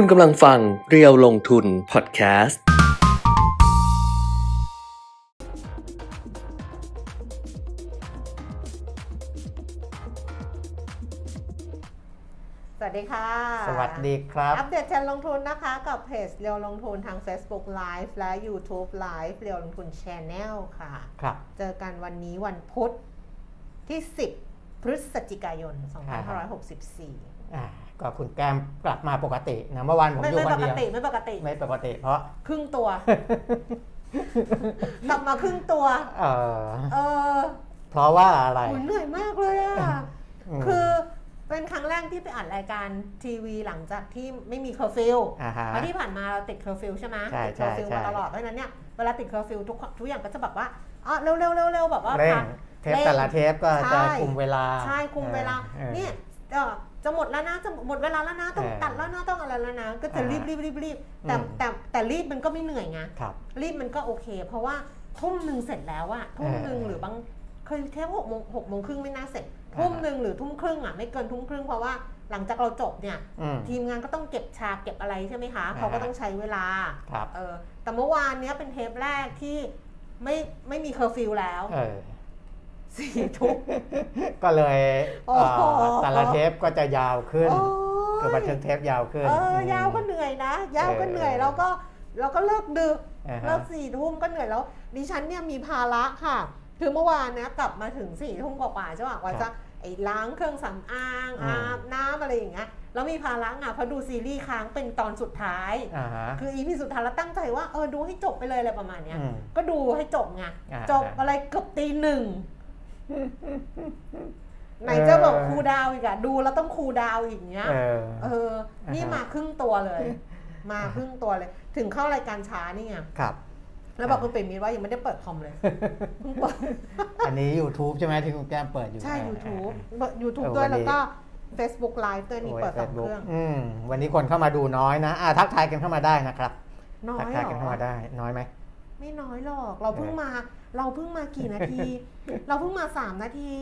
คุณกำลังฟังเรียวลงทุนพอดแคสต์ สวัสดีค่ะ สวัสดีครับ อัปเดตเทรนด์ลงทุนนะคะ กับเพจเรียวลงทุนทาง Facebook Live และ YouTube Live เรียวลงทุน Channel ค่ะ ครับ เจอกันวันนี้วันพุธที่ 10 พฤศจิกายน 2564อ่า ก็คุณแก้มกลับมาปกตินะเมื่อวานผมไม่อยู่ไม่คปนกเดียวติไม่ปกติไม่ปกติ เพราะครึ่งตัว กลับมาครึ่งตัว เออเออ เพราะว่าอะไรโหเหนื่อยมากเลยอะมคือเป็นครั้งแรกที่ไปอัดรายการทีวีหลังจากที่ไม่มีเคอร์ฟิวอ่าฮะเพราะที่ผ่านมาเราติดเคอร์ฟิวใช่ไหมใช่ติดเคอร์ฟิวใช่มาตลอดเพราะฉะนั้นเนี่ยเวลาติดเคอร์ฟิวทุกทุกอย่างก็จะแบบว่าอ๋อเร็วเร็วเร็วเร็วแบบว่าเร่งพักเทปแต่ละเทปก็ใช่จะคุมเวลา ใช่คุมเวลาออเนี่ยเออ จะหมดแล้วนะจะหมดเวลาแล้วนะต้องเออตัดแล้วนะต้องอะไรแล้วนะก็จะอ่ารีบรีบรีบรีบแต่อืมแต่แต่รีบมันก็ไม่เหนื่อยไงครับรีบมันก็โอเค เพราะว่าทุ่มหนึ่งเสร็จแล้วอะทุ่มหนึ่งเออหรือบางเคยเทปหกโมงหกโมงครึ่งไม่น่าเสร็จอ่าทุ่มหนึ่งหรือทุ่มครึ่งอะไม่เกินทุ่มครึ่งเพราะว่าหลังจากเราจบเนี่ยอืมทีมงานก็ต้องเก็บฉากเก็บอะไรใช่ไหมคะอ่าเขาก็ต้องใช้เวลาครับเออแต่เมื่อวานเนี้ยเป็นเทปแรกที่ไม่ไม่มีเคอร์ฟิวแล้วเออ สี่ทุ่มก็เลยโอ้โหเอ่อแต่ละเทปก็จะยาวขึ้นโอ้คือบันทึกเทปยาวขึ้นเออมยาวก็เหนื่อยนะ ยาวก็เหนื่อยเออแล้วก็เราก็เลิกดึกอ่าฮะเลิกสี่ทุ่มก็เหนื่อยแล้ว ดิฉันเนี่ยมีภาระค่ะ คือเมื่อวานเนี้ยกลับมาถึงสี่ทุ่มกว่าๆใช่ป่ะกว่าจะไอ้ล้างเครื่องสำอางอืมอาบน้ำอะไรอย่างเงี้ยแล้วมีภาระอะเพราะดูซีรีส์ค้างเป็นตอนสุดท้ายอ่าฮะคืออีพีสุดท้ายแล้วตั้งใจว่าเออดูให้จบไปเลยอะไรประมาณเนี้ยอืมก็ดูให้จบไงอ่าจบอะไรเกือบตีหนึ่ง ไหนเออจะบอกครูดาวอีกอะดูแล้วต้องครูดาวอีกเนี้ย เออ เออ นี่อ่าฮะมาครึ่งตัวเลย มาครึ่งตัวเลย ถึงเข้ารายการช้านี่ไงครับ แล้วบอกคุณปิ่มมิตรว่ายังไม่ได้เปิดคอมเลยเพิ่งเปิดอันนี้ YouTube ใช่ไหมที่คุณแก้มเปิดอยู่ ใช่อ่า YouTube อ่าเปิด YouTube เออด้วยวันนี้แล้วก็ Facebook Live ด้วยนี่โอ้ยเปิดสอง Facebook เครื่องอืมวันนี้คนเข้ามาดูน้อยนะ อ่าทักทายกันเข้ามาได้นะครับ น้อทัยทายเหรกันเข้าอมาได้ น้อยไหม ไม่น้อยหรอก เราเพิ่งมา เราเพิ่งมากี่นาที เราเพิ่งมา3นาที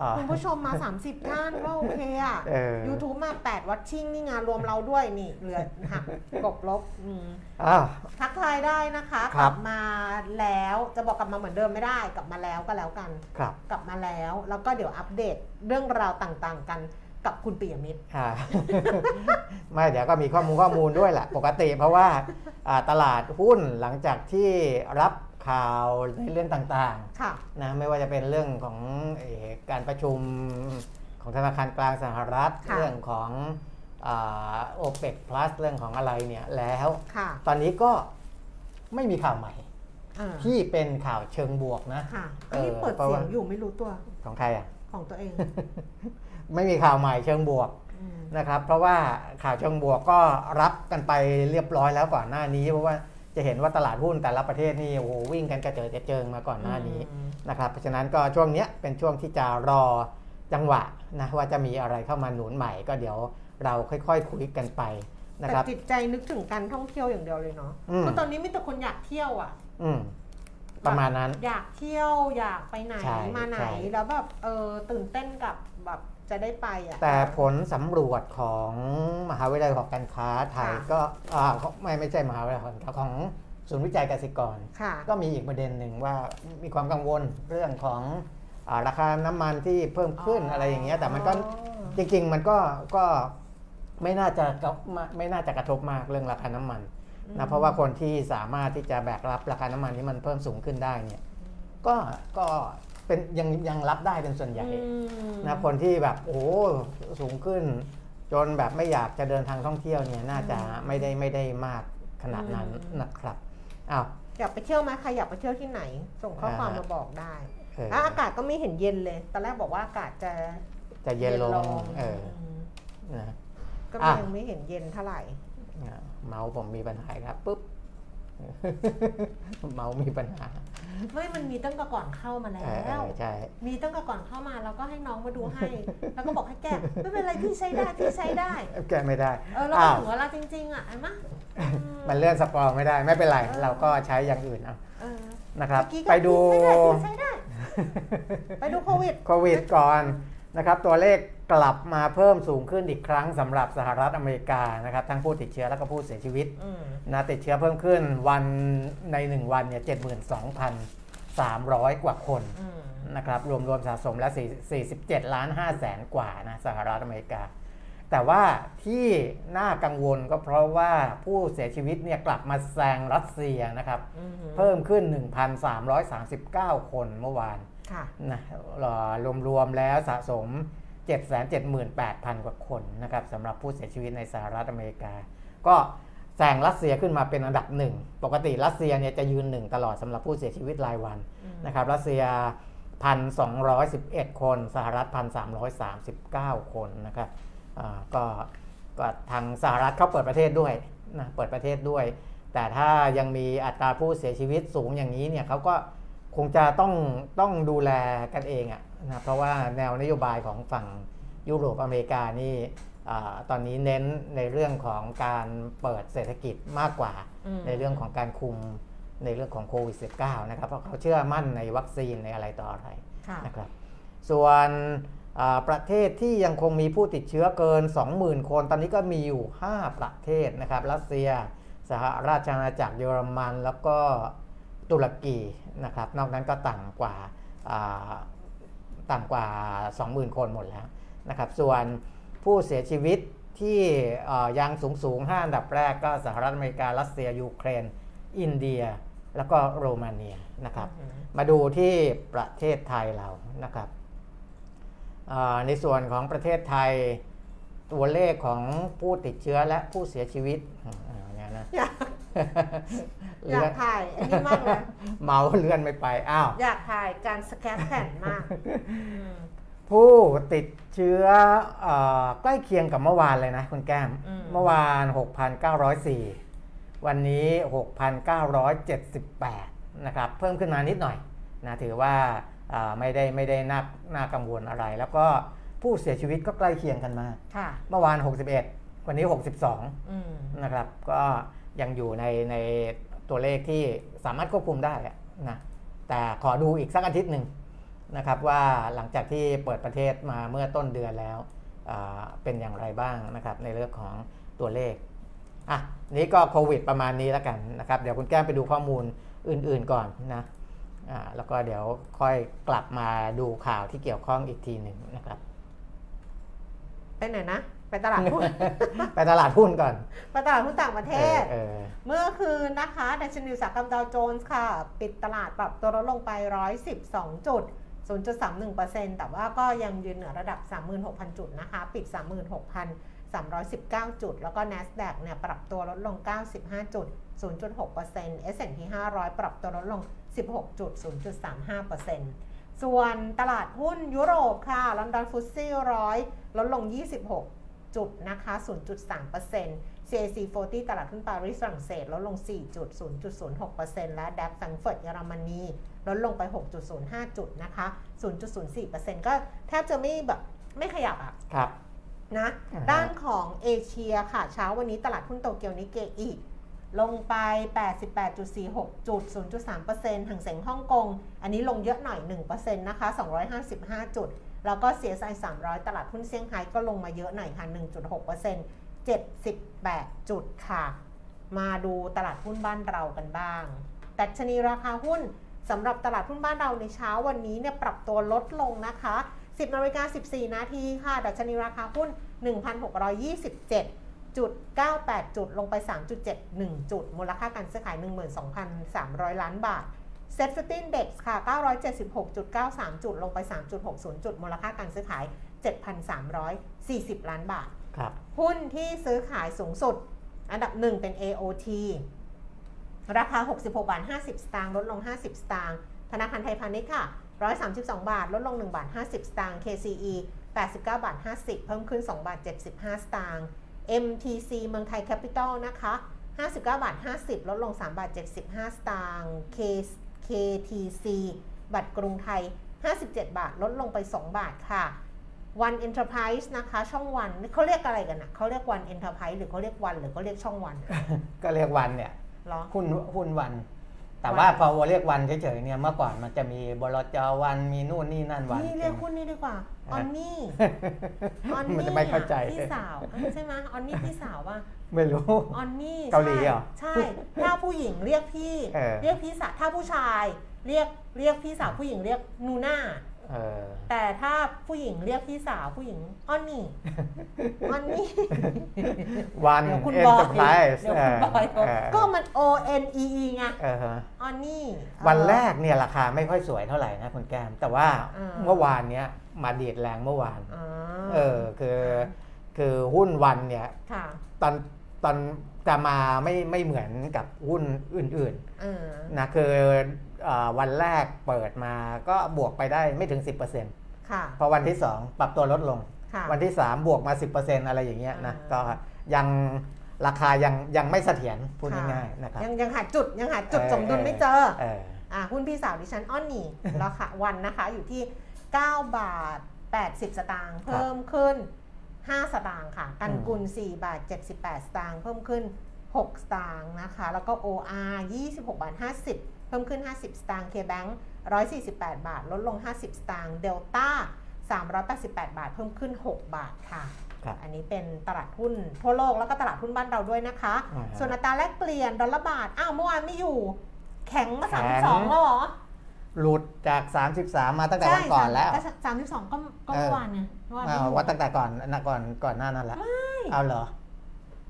อ่าคุณผู้ชมมา 30 ท่านก็โอเคอะเออ YouTube มา 8 วัตชิ่งนี่ไงานรวมเราด้วยนี่ เหลือหักกบลบอืมอ้าวทักทายได้นะคะคกรัลับบมาแล้วจะบอกกลับมาเหมือนเดิมไม่ได้ กลับมาแล้วก็แล้วกันครับกลับมาแล้ว แล้วก็เดี๋ยวอัปเดตเรื่องราวต่างๆกัน กับคุณปิยมิตรอ่า ไม่เดี๋ยวก็มีข้อมูลข้อมูลด้วยแหละปกติเพราะว่าอ่าตลาดหุ้นหลังจากที่รับข่าวในเรื่องต่างค่ะ ๆนะไม่ว่าจะเป็นเรื่องของเอ่อการประชุมของธนาคารกลางสหรัฐค่ะ เรื่องของโอเปก plus เรื่องของอะไรเนี่ยแล้ว ค่ะตอนนี้ก็ไม่มีข่าวใหม่ อ่าที่เป็นข่าวเชิงบวกนะ ค่ะเออันอนี้เปิดเพราะเสียว่า งอยู่ไม่รู้ตัวของใครอะ ของตัวเอง ไม่มีข่าวใหม่เชิงบวกอืมนะครับ เพราะว่าข่าวเชิงบวกก็รับกันไปเรียบร้อยแล้วก่อนหน้านี้ เพราะว่าจะเห็นว่าตลาดหุ้นแต่ละประเทศนี่โอ้โหวิ่งกันกระเจิดกระเจิงมาก่อนหน้านี้อืมนะครับ เพราะฉะนั้นก็ช่วงเนี้ยเป็นช่วงที่จะรอจังหวะนะว่าจะมีอะไรเข้ามาหนุนใหม่ก็เดี๋ยวเราค่อยๆคุยกันไปนะแต่ครับจิตใจนึกถึงการท่องเที่ยวอย่างเดียวเลยเนาะอืมคือตอนนี้มีแต่คนอยากเที่ยวอะ อืมประมาณนั้น อยากเที่ยวอยากไปไหนใช่มาไหนใช่แล้วแบบเออตื่นเต้นกับแบบ จะได้ไปอะ แต่ผลสำรวจของมหาวิทยาลัยหอการค้าไทยค่ะ ก็อ่าไม่ไม่ใช่มหาวิทยาลัยหอการค้าของศูนย์วิจัยเกษตรกร ค่ะ ก็มีอีกประเด็นหนึ่งว่ามีความกังวลเรื่องของอาราคาน้ำมันที่เพิ่มขึ้นอะไรอย่างเงี้ยแต่มันก็จริง ๆ มันก็ก็ไม่น่าจะกระไม่น่าจะกระทบมากเรื่องราคาน้ำมันนะเพราะว่าคนที่สามารถที่จะแบกรับราคาน้ำมันที่มันเพิ่มสูงขึ้นได้เนี่ยก็ก็ เป็นยังยังรับได้เป็นส่วนใหญ่อืมนะคนที่แบบโอ้โหสูงขึ้น จนแบบไม่อยากจะเดินทางท่องเที่ยวเนี่ยน่าจะไม่ได้ไม่ได้มากขนาดนั้นนะครับอ้าวอยากไปเที่ยวไหมใครอยากไปเที่ยวที่ไหน ส่งข้อความอ่ามมาบอกได้เออแล้วอากาศก็ไม่เห็นเย็นเลยตอนแรกบอกว่าอากาศจะจะเย็นลงเออมนะก็อะยังไม่เห็นเย็นเท่าไหร่เนี่ยเมาส์ผมมีปัญหาครับปุ๊บเมาส์มีปัญหา ไม่มันมีตั้งแต่ก่อนเข้ามาแล้เออเอวอใช่มีตั้งแต่ก่อนเข้ามาแล้วก็ให้น้องมาดูให้ แล้วก็บอกให้แก้ไม่เป็นไรพี่ใช้ได้พี่ใช้ได้ แกะไม่ได้เออแล้วอ้าวถึงเวลาจริงๆอะไอ้มะอืมมันเลื่อนสปอร์ไม่ได้ไม่เป็นไรเออเราก็ใช้อย่างอื่นเอาเออนะครับเมื่อกี้ก็ไปดูใช้ได้พี่ใช้ได้ไปดูโควิดโควิดก่อนนะครับ ตัวเลข กลับมาเพิ่มสูงขึ้นอีกครั้งสำหรับสหรัฐอเมริกานะครับทั้งผู้ติดเชื้อและก็ผู้เสียชีวิตอืมนะติดเชื้อเพิ่มขึ้นวันใน 1 วันเนี่ย72,300กว่าคนอืมนะครับรวมรวมสะสมแล้ว4 47 ล้าน5แสนกว่านะสหรัฐอเมริกา แต่ว่าที่น่ากังวลก็เพราะว่าผู้เสียชีวิตเนี่ยกลับมาแซงรัสเซียนะครับอืมเพิ่มขึ้น 1,339 คนเมื่อวานค่ะนะรวมๆแล้วสะสม 778,000 กว่าคนนะครับสำหรับผู้เสียชีวิตในสหรัฐอเมริกา ก็แซงรัสเซียขึ้นมาเป็นอันดับหนึ่ง ปกติรัสเซียเนี่ยจะยืนหนึ่งตลอดสำหรับผู้เสียชีวิตรายวันอืมนะครับรัสเซีย 1,211 คน สหรัฐ 1,339 คนนะครับอ่าก็ก็ทางสหรัฐเขาเปิดประเทศด้วยนะเปิดประเทศด้วย แต่ถ้ายังมีอัตราผู้เสียชีวิตสูงอย่างนี้เนี่ยเขาก็คงจะต้องต้องดูแลกันเองอะ นะเพราะว่าแนวนโยบายของฝั่งยุโรปอเมริกานี่อาตอนนี้เน้นในเรื่องของการเปิดเศรษฐกิจมากกว่าอืมในเรื่องของการคุมในเรื่องของโควิด -19 นะครับเพราะเขาเชื่อมั่นในวัคซีนในอะไรต่ออะไรค่ะนะครับส่วนอ่าประเทศที่ยังคงมีผู้ติดเชื้อเกิน 20,000 คน ตอนนี้ก็มีอยู่ 5 ประเทศนะครับ รัสเซีย สหราชอาณาจักรเยอรมัน แล้วก็ตุรกีนะครับ นอกนั้นก็ต่ำกว่าอ่า ต่ำกว่า 20,000 คนหมดแล้วนะครับ ส่วนผู้เสียชีวิตที่เอ่อยังสูงสูงๆ5อันดับแรกก็สหรัฐอเมริกา รัสเซีย ยูเครน อินเดีย แล้วก็โรมาเนียนะครับอืมมาดูที่ประเทศไทยเรานะครับอ่าในส่วนของประเทศไทยตัวเลขของผู้ติดเชื้อและผู้เสียชีวิตอ่าเนี่ยนะ อยากอเลื่ยาอกนถ่ายอันนี้มากเลยเมาเลื่อนไม่ไปอ้าวอยากถ่ายการสแกนแผ่นมากอืมผู้ติดเชื้อเออใกล้เคียงกับเมื่อวานเลยนะคุณแก้มอืมเมื่อวาน 6,904 วันนี้ 6,978 นะครับ เพิ่มขึ้นมานิดหน่อยนะถือว่าอ่าไม่ได้ไม่ได้น่าน่ากังวลอะไร แล้วก็ผู้เสียชีวิตก็ใกล้เคียงกันมากค่ะเมื่อวาน 61 วันนี้ 62อืมนะครับ ก็ยังอยู่ในใน ตัวเลขที่สามารถควบคุมได้นะแต่ขอดูอีกสักอาทิตย์หนึ่งนะครับว่าหลังจากที่เปิดประเทศมาเมื่อต้นเดือนแล้วเป็นอย่างไรบ้างนะครับในเรื่องของตัวเลขอะนี้ก็โควิดประมาณนี้แล้วกันนะครับ เดี๋ยวคุณแก้มไปดูข้อมูลอื่นๆก่อนนะอ่าแล้วก็เดี๋ยวค่อยกลับมาดูข่าวที่เกี่ยวข้องอีกทีหนึ่งนะครับ ไปไหนนะ ไปตลาดหุ้น ไปตลาดหุ้นก่อน ไปตลาดหุ้นต่างประเทศเออเมื่อคืนนะคะดัชนีอุตสาหกรรมดาวโจนส์ค่ะ ปิดตลาดปรับตัวลดลงไป 112 จุด 0.31%แต่ว่าก็ยังยืนเหนือระดับ 36,000 จุดนะคะ ปิด 36,319 จุด แล้วก็ NASDAQ เนี่ยปรับตัวลดลง 95 จุด 0.6% S&P 500 ปรับตัวลดลง 16 จุด 0.35%ส่วนตลาดหุ้นยุโรปค่ะลอนดอนฟุตซี่ร้อยลดลง 26 จุดนะคะ 0.3% CAC 40 ตลาดหุ้นปารีสฝรั่งเศสลดลง 4 จุด 0.06%และดัคแฟรงก์เฟิร์ตเยอรมนีลดลงไป 6.05 จุดนะคะ 0.04%ก็แทบจะไม่แบบไม่ขยับอะครับนะอ่าฮะด้านของเอเชียค่ะ เช้าวันนี้ตลาดหุ้นโตเกียวนิเกอีกลงไป 88.46 จุด 0.3%ห่างเสงฮ่องกง อันนี้ลงเยอะหน่อย 1%นะคะ 255 จุด แล้วก็ CSI 300 ตลาดหุ้นเซี่ยงไฮ้ก็ลงมาเยอะหน่อยค่ะ 1.6% 78 จุดค่ะ มาดูตลาดหุ้นบ้านเรากันบ้าง ดัชนีราคาหุ้นสำหรับตลาดหุ้นบ้านเราในเช้าวันนี้เนี่ยปรับตัวลดลงนะคะ 10นาฬิกา14 นาทีค่ะ ดัชนีราคาหุ้น 1,627จุด98 จุดลงไป 3.71 จุด มูลค่าการซื้อขาย 12,300 ล้านบาท เซ็ตฟิฟตี้เด็กค่ะ 976.93 จุด ลงไป 3.60 จุด มูลค่าการซื้อขาย 7,340 ล้านบาท ครับ หุ้นที่ซื้อขายสูงสุด อันดับหนึ่งเป็น AOT ราคา 66 บาท 50 สตางค์ ลดลง 50 สตางค์ ธนาคารไทยพาณิชย์ค่ะ 132 บาท ลดลง 1 บาท 50 สตางค์ KCE 89 บาท 50 เพิ่มขึ้น 2 บาท 75 สตางค์ MTC เมืองไทยแคปิตอลนะคะ 59 บาท 50 ลดลง 3 บาท 75 สตางค์ K KTC บัตรกรุงไทย 57 บาท ลดลงไป 2 บาทค่ะ One Enterprise นะคะ ช่องวันเขาเรียกอะไรกันนะเขาเรียก One Enterprise หรือเขาเรียกวันหรือเขาเรียกช่องวันอะก็เรียกวันเนี่ยเหรอหุ้นหุ้นวัน แต่ว่าพอเรียกวันเฉยๆเนี่ยเมื่อก่อนมันจะมีบลจวันมีนู่นนี่นั่นวัน นี่เรียกคุณนี่ดีกว่าออนนี่ออนมันนี่จะไม่เข้าใจพี่สาวใช่ไหมออนนี่พี่สาวป่ะไม่รู้ออนนี่เกาหลีเหรอใช่ถ้าผู้หญิงเรียกพี่เออเรียกพี่สาวถ้าผู้ชาย เรียกเรียกพี่สาวผู้หญิงเรียกนูน่าเออ แต่ถ้าผู้หญิงเรียกพี่สาวผู้หญิงออนนี่ออนนี่วันเดี๋ยวคุณเอ็บนอยเตอร์ไพรส์เดี๋ยวคุณบอยเออก็มัน O N E E ไงเออฮะออนนี่วันแรกเนี่ยราคาไม่ค่อยสวยเท่าไหร่นะคุณแก้ม แต่ว่าอ่าเมื่อวานเนี้ยมาดีดแรงเมื่อวานอ๋อเออคือคือหุ้นวันเนี่ยค่ะตอนตอนจะมาไม่ไม่เหมือนกับหุ้นอื่นเออๆนะคือเออ วันแรกเปิดมาก็บวกไปได้ไม่ถึง 10%ค่ะพอวันที่ 2 ปรับตัวลดลงค่ะวันที่ 3 บวกมา 10%อะไรอย่างเงี้ยนะอ่าก็ยังราคายังยังไม่เสถียรพูดค่ะง่ายๆนะครับยังยังหาจุดยังหาจุดเออสมดุลไม่เจอเอออะหุ้นพี่สาวดิฉันอ้อนนี่ราคาวันนะคะอยู่ที่ 9 บาท 80 สตางค์เพิ่มขึ้น 5 สตางค์ค่ะ กันกุล 4 บาท 78 สตางค์เพิ่มขึ้น 6 สตางค์นะคะ แล้วก็ OR 26 บาท 50 เพิ่มขึ้น 50 สตางค์ KBank 148 บาท ลดลง 50 สตางค์เดลต้า388 บาท เพิ่มขึ้น 6 บาทค่ะครับอันนี้เป็นตลาดหุ้นทั่วโลกแล้วก็ตลาดหุ้นบ้านเราด้วยนะคะอ่าฮะส่วนอัตราแลกเปลี่ยนดอลลาร์บาท อ้าวเมื่อวานไม่อยู่ แข็งมาแข็ง32 แล้วเหรอ หลุดจาก 33 มาตั้งแต่วันก่อนแล้วสามสิบสองก็ก็เออเมื่อวานไงเมื่อวานอ่าไม่อยู่ว่าตั้งแต่ก่อนนะก่อนก่อนหน้านั้นแหละเอาเหรอ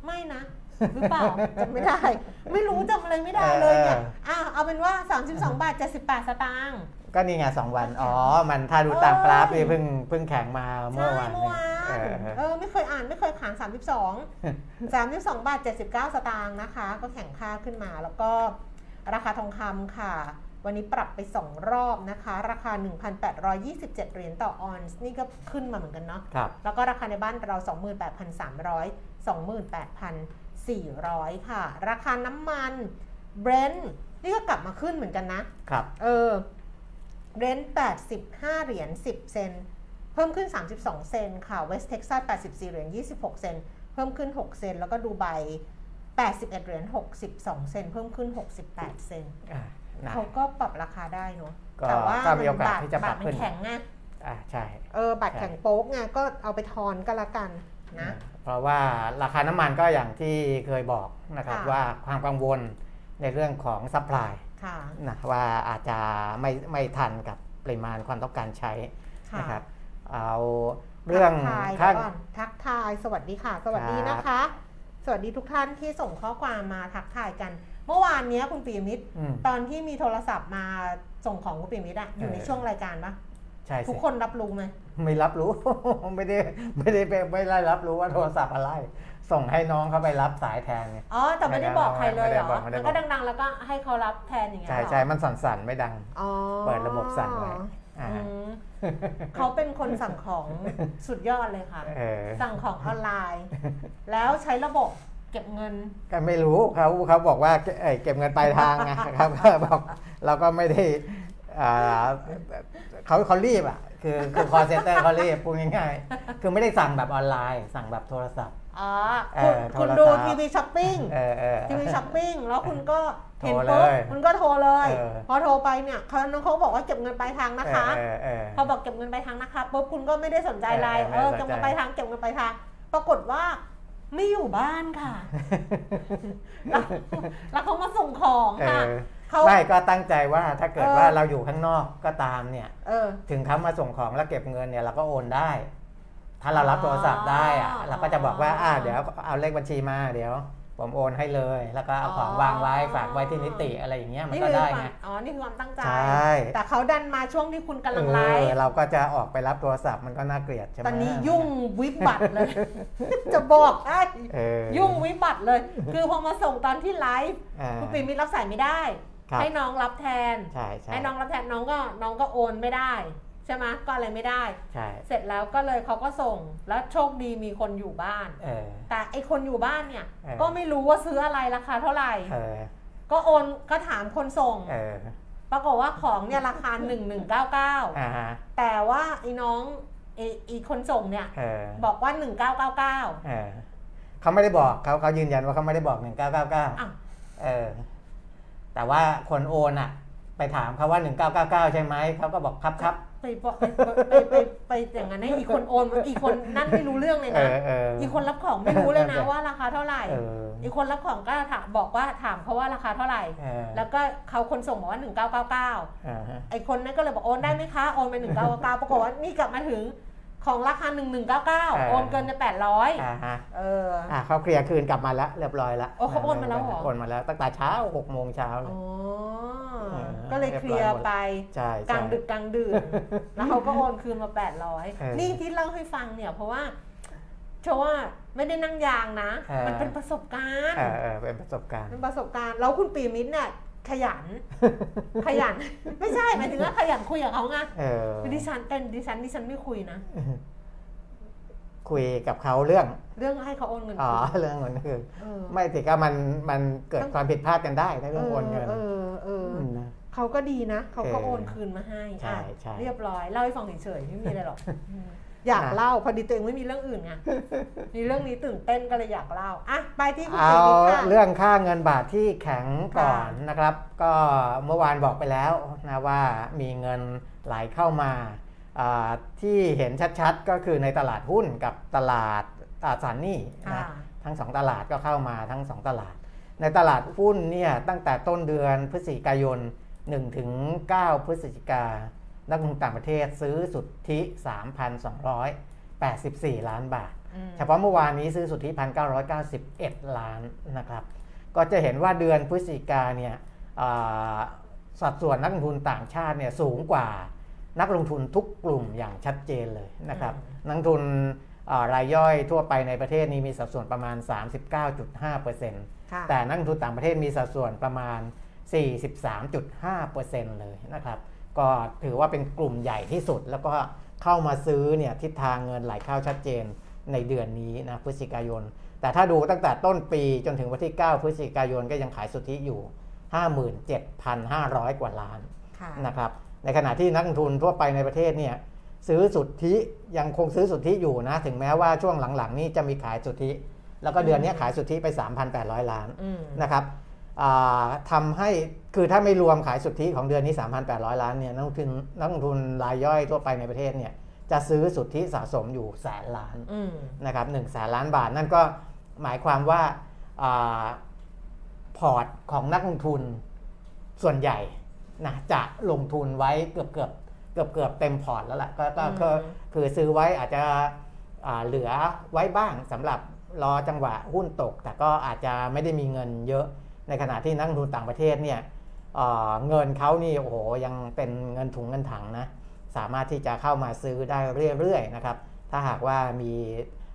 ไม่นะ หรือเปล่าจำไม่ได้ ไม่รู้จำอะไรไม่ได้เลยเนี่ยเอออะเอาเป็นว่า 32 บาท 78 สตางค์ก็นี่ไงสองวัน อ๋อ มันถ้าดูตามกราฟนี่เพิ่งเพิ่งแข็งมาเมื่อใช่วานเมื่อวานเออเออไม่เคยอ่านไม่เคยขาน 32 32 บาท 79 สตางค์นะคะ ก็แข่งค่าขึ้นมาแล้วก็ราคาทองคำค่ะ วันนี้ปรับไป 2 รอบนะคะ ราคา 1,827 เหรียญต่อออนซ์นี่ก็ขึ้นมาเหมือนกันเนาะครับแล้วก็ราคาในบ้านเรา 28,300 28,400 ค่ะ ราคาน้ำมันเบรนท์นี่ก็กลับมาขึ้นเหมือนกันนะ ครับ เออเบรนท์85 เหรียญ 10 เซนต์เพิ่มขึ้น 32 เซนต์ค่ะเวสต์เท็กซัส84 เหรียญ 26 เซนต์เพิ่มขึ้น 6 เซนต์แล้วก็ดูไบ81 เหรียญ 62 เซนต์เพิ่มขึ้น 68 เซนต์อ่านะเขาก็ปรับราคาได้เนาะก็แต่ว่าก็มีโอกาสบทที่จะปรับบาทมัขึ้นนแข็งไงอ่าใช่ เออบัตรใช่แข็งโป๊กไงก็เอาไปทอนก็แล้วกัน นะ เพราะว่าราคาน้ำมันก็อย่างที่เคยบอกนะครับค่ะว่าความกังวลในเรื่องของ supply ค่ะนะว่าอาจจะไม่ไม่ทันกับปริมาณความต้องการใช้ค่ะนะครับเอาเรื่องทักทายกันก่อนทักทายสวัสดีค่ะ สวัสดีครับนะคะ สวัสดีทุกท่านที่ส่งข้อความมาทักทายกัน เมื่อวานเนี้ยคุณปียมิตรอืมตอนที่มีโทรศัพท์มาส่งของคุณปียมิตรอะอยู่ในเออช่วงรายการปะใช่ทุสิกคนรับรู้ไหม ไม่รับรู้ ไม่ได้ไม่ได้ไปไม่ได้รับรู้ว่าโทรศัพท์อะไร ส่งให้น้องเขาไปรับสายแทนไงอ๋อแต่ไม่ได้บอกใครเลยเหรอไม่ได้บอกไม่ได้มันบอกก็ดังๆ แล้วก็ให้เขารับแทนอย่างเงี้ยใช่เหรอใช่มันสั่นๆไม่ดังอ๋อเปิดระบบสั่นไว้อ่าอืมเขาเป็นคนสั่งของสุดยอดเลยค่ะเออสั่งของออนไลน์ แล้วใช้ระบบเก็บเงินก็ไม่รู้เขาเขาบอกว่าเอ่อเก็บเงินปลายทางไงครับก็บอกเราก็ไม่ได้อ่าเขาเขารีบอะ คือคือ call center เขารีบพูดง่ายๆ คือไม่ได้สั่งแบบออนไลน์ สั่งแบบโทรศัพท์อ๋อเอคุณอโทรศัพท์คุณดูทีวีช้อปปิ้งเออเออทีวีช้อปปิ้งแล้วคุณก็โทรเห็นเลปุ๊บยคุณก็โทรเลยเออพอโทรไปเนี่ยเขาน้องเขาบอกว่าเก็บเงินปลายทางนะคะเออเออพอบอกเก็บเงินปลายทางนะคะปุ๊บคุณก็ไม่ได้สนใจอะไรเออเออไม่ได้สนใจเก็บเงินปลายทางเก็บเงินปลายทาง ปรากฏว่าไม่อยู่บ้านค่ะ แล้วแล้วเขามาส่งของเอค่ะอ เขาไม่ก็ตั้งใจว่าถ้าเกิดเออว่าเราอยู่ข้างนอกก็ตามเนี่ยเออถึงเขามาส่งของแล้วเก็บเงินเนี่ยเราก็โอนได้ ถ้าเรารับโทรศัพท์ได้อะอ๋อเราก็จะบอกว่าอ่าเดี๋ยวเอาเลขบัญชีมาเดี๋ยวผมโอนให้เลย แล้วก็เอาของอ๋อวางไว้ฝากไว้ที่นิติอะไรอย่างเงี้ยมันนี่ก็คือได้ควาไงมอ๋อ นี่คือความตั้งใจ ใช่ แต่เขาดันมาช่วงที่คุณกำลังเอไลอฟ์เราก็จะออกไปรับโทรศัพท์มันก็น่าเกลียดใช่ไหมตอนนี้ยุ่งวิบัติเลย จะบอกให้เออยุ่งวิบัติเลย คือพอมาส่งตอนที่ไลฟ์อ่าคุณปีมิตรรับสายไม่ได้ครับ ให้น้องรับแทนใช่ใช่ให้น้องรับแทนน้องก็น้องก็โอนไม่ได้ใช่ไหมก็อะไรไม่ได้ใช่เสร็จแล้วก็เลยเขาก็ส่งแล้วโชคดีมีคนอยู่บ้านเออแต่ไอคนอยู่บ้านเนี่ยเออก็ไม่รู้ว่าซื้ออะไรราคาเท่าไหร่เออก็โอนก็ถามคนส่งเออปรากฏว่าของเนี่ยราคา1199อ่าฮะแต่ว่าไอ้น้องไอ้อีคนส่งเนี่ยเออบอกว่า1999เออเขาไม่ได้บอกเขาเขายืนยันว่าเขาไม่ได้บอกหนึ่งเก้าเก้าเก้าอ้าวเออ แต่ว่าคนโอนอะ ไปถามเขาว่า 1999 ใช่ไหม เขาก็บอกครับครับไปบอกไปไปไปไปอย่างนั้นให้อีกคนโอนอีกคนนั่นไม่รู้เรื่องเลยเอนะอเอออีกคนรับของไม่รู้เลยนะว่าราคาเท่าไหร่เอออีกคนรับของก็ถามบอกว่าถามเขาว่าราคาเท่าไหร่เออแล้วก็เขาคนส่งบอกว่า 1999อ่าฮะไอคนนั้นก็เลยบอกโอนได้ไหมคะ โอนไป1999ปรากฏว่านี่กลับมาถึง ของราคา 1199 โอนเกินไป800อ่าฮะเอออ่าเขาเคลียร์คืนกลับมาแล้วเรียบร้อยแล้วโอ้เขาโอนมาแล้วเหรอโอนมาแล้วตั้งแต่เช้า6โมงเช้าเลอ๋ยอเออก็เลยเคลียร์ไปใช่กใช่ลางดึกกลางดื่นแล้วเขาก็โอนคืนมาเออ800 นี่ที่เล่าให้ฟังเนี่ยเพราะว่าเชื่อว่าไม่ได้นั่งยางนะเออมันเป็นประสบการณ์เออเออเป็นประสบการณ์เป็นประสบการณ์แล้วคุณปีมิตรเนี่ย ขยัน ขยัน ไม่ใช่หมายถึงว่าขยันคุยกับเขาไงเออคือดิฉันเป็นดิฉันดิฉันไม่คุยนะ คุยกับเขาเรื่อง เรื่องให้เขาโอนเงินอ๋อคืนเรื่องเงินคือเออไม่สิก็มันมันเกิดต้องความผิดพลาดกันได้ในเรื่องโอนเงินเออเออมนะเขาก็ดีนะเขาก็เออโอนคืนมาให้ใช่อะใช่เรียบร้อยเล่าให้ฟังเฉยๆไม่มีอะไรหรอก อืมอยากเล่าพอดีตัวเองไม่มีเรื่องอื่นไงมีเรื่องนี้ตื่นเต้นก็เลยอยากเล่าอะไปที่คุณเอาปีมิตรค่ะเรื่องค่าเงินบาทที่แข็งก่อนค่ะนะครับ ก็เมื่อวานบอกไปแล้วนะว่ามีเงินไหลเข้ามาอ่าที่เห็นชัดๆ ก็คือในตลาดหุ้นกับตลาดตราสารหนี้ค่ะนะทั้งสองตลาดก็เข้ามาทั้งสองตลาด ในตลาดหุ้นเนี่ยตั้งแต่ต้นเดือนพฤศจิกายน1ถึง9พฤศจิกา นักลงทุนต่างประเทศซื้อสุทธิ 3,284 ล้านบาทอืมเฉพาะเมื่อวานนี้ซื้อสุทธิ 1,991 ล้านนะครับ ก็จะเห็นว่าเดือนพฤศจิกาเนี่ยอ่าสัดส่วนนักลงทุนต่างชาติเนี่ยสูงกว่านักลงทุนทุกกลุ่มอย่างชัดเจนเลยนะครับ นักลงทุนอ่ารายย่อยทั่วไปในประเทศนี้มีสัดส่วนประมาณ 39.5%ค่ะแต่นักลงทุนต่างประเทศมีสัดส่วนประมาณ 43.5%เลยนะครับ ก็ถือว่าเป็นกลุ่มใหญ่ที่สุด แล้วก็เข้ามาซื้อเนี่ยทิศทางเงินไหลเข้าชัดเจนในเดือนนี้นะพฤศจิกายน แต่ถ้าดูตั้งแต่ต้นปีจนถึงวันที่ 9 พฤศจิกายนก็ยังขายสุทธิอยู่ 57,500 กว่าล้านค่ะนะครับในขณะที่นักลงทุนทั่วไปในประเทศเนี่ยซื้อสุทธิยังคงซื้อสุทธิอยู่นะ ถึงแม้ว่าช่วงหลังๆ นี่จะมีขายสุทธิ แล้วก็เดือนนี้ขายสุทธิไป 3,800 ล้านอืมนะครับ อ่าทำให้คือถ้าไม่รวมขายสุทธิของเดือนนี้ 3,800 ล้านเนี่ยนักลงทุนนักลงทุนรายย่อยทั่วไปในประเทศเนี่ยจะซื้อสุทธิสะสมอยู่แสนล้านอืมนะครับหนึ่งแสนล้านบาท นั่นก็หมายความว่าอ่าพอร์ตของนักลงทุนส่วนใหญ่นะจะลงทุนไว้เกือบเกือบเกือบเกือบเต็มพอร์ตแล้วแหละก็ก็ก็คือซื้อไว้อาจจะอ่าเหลือไว้บ้างสำหรับรอจังหวะหุ้นตก แต่ก็อาจจะไม่ได้มีเงินเยอะ ในขณะที่นักลงทุนต่างประเทศเนี่ยเอ่อเงินเขานี่โอ้โหยังเป็นเงินถุงเงินถังนะสามารถที่จะเข้ามาซื้อได้เรื่อยๆนะครับถ้าหากว่ามี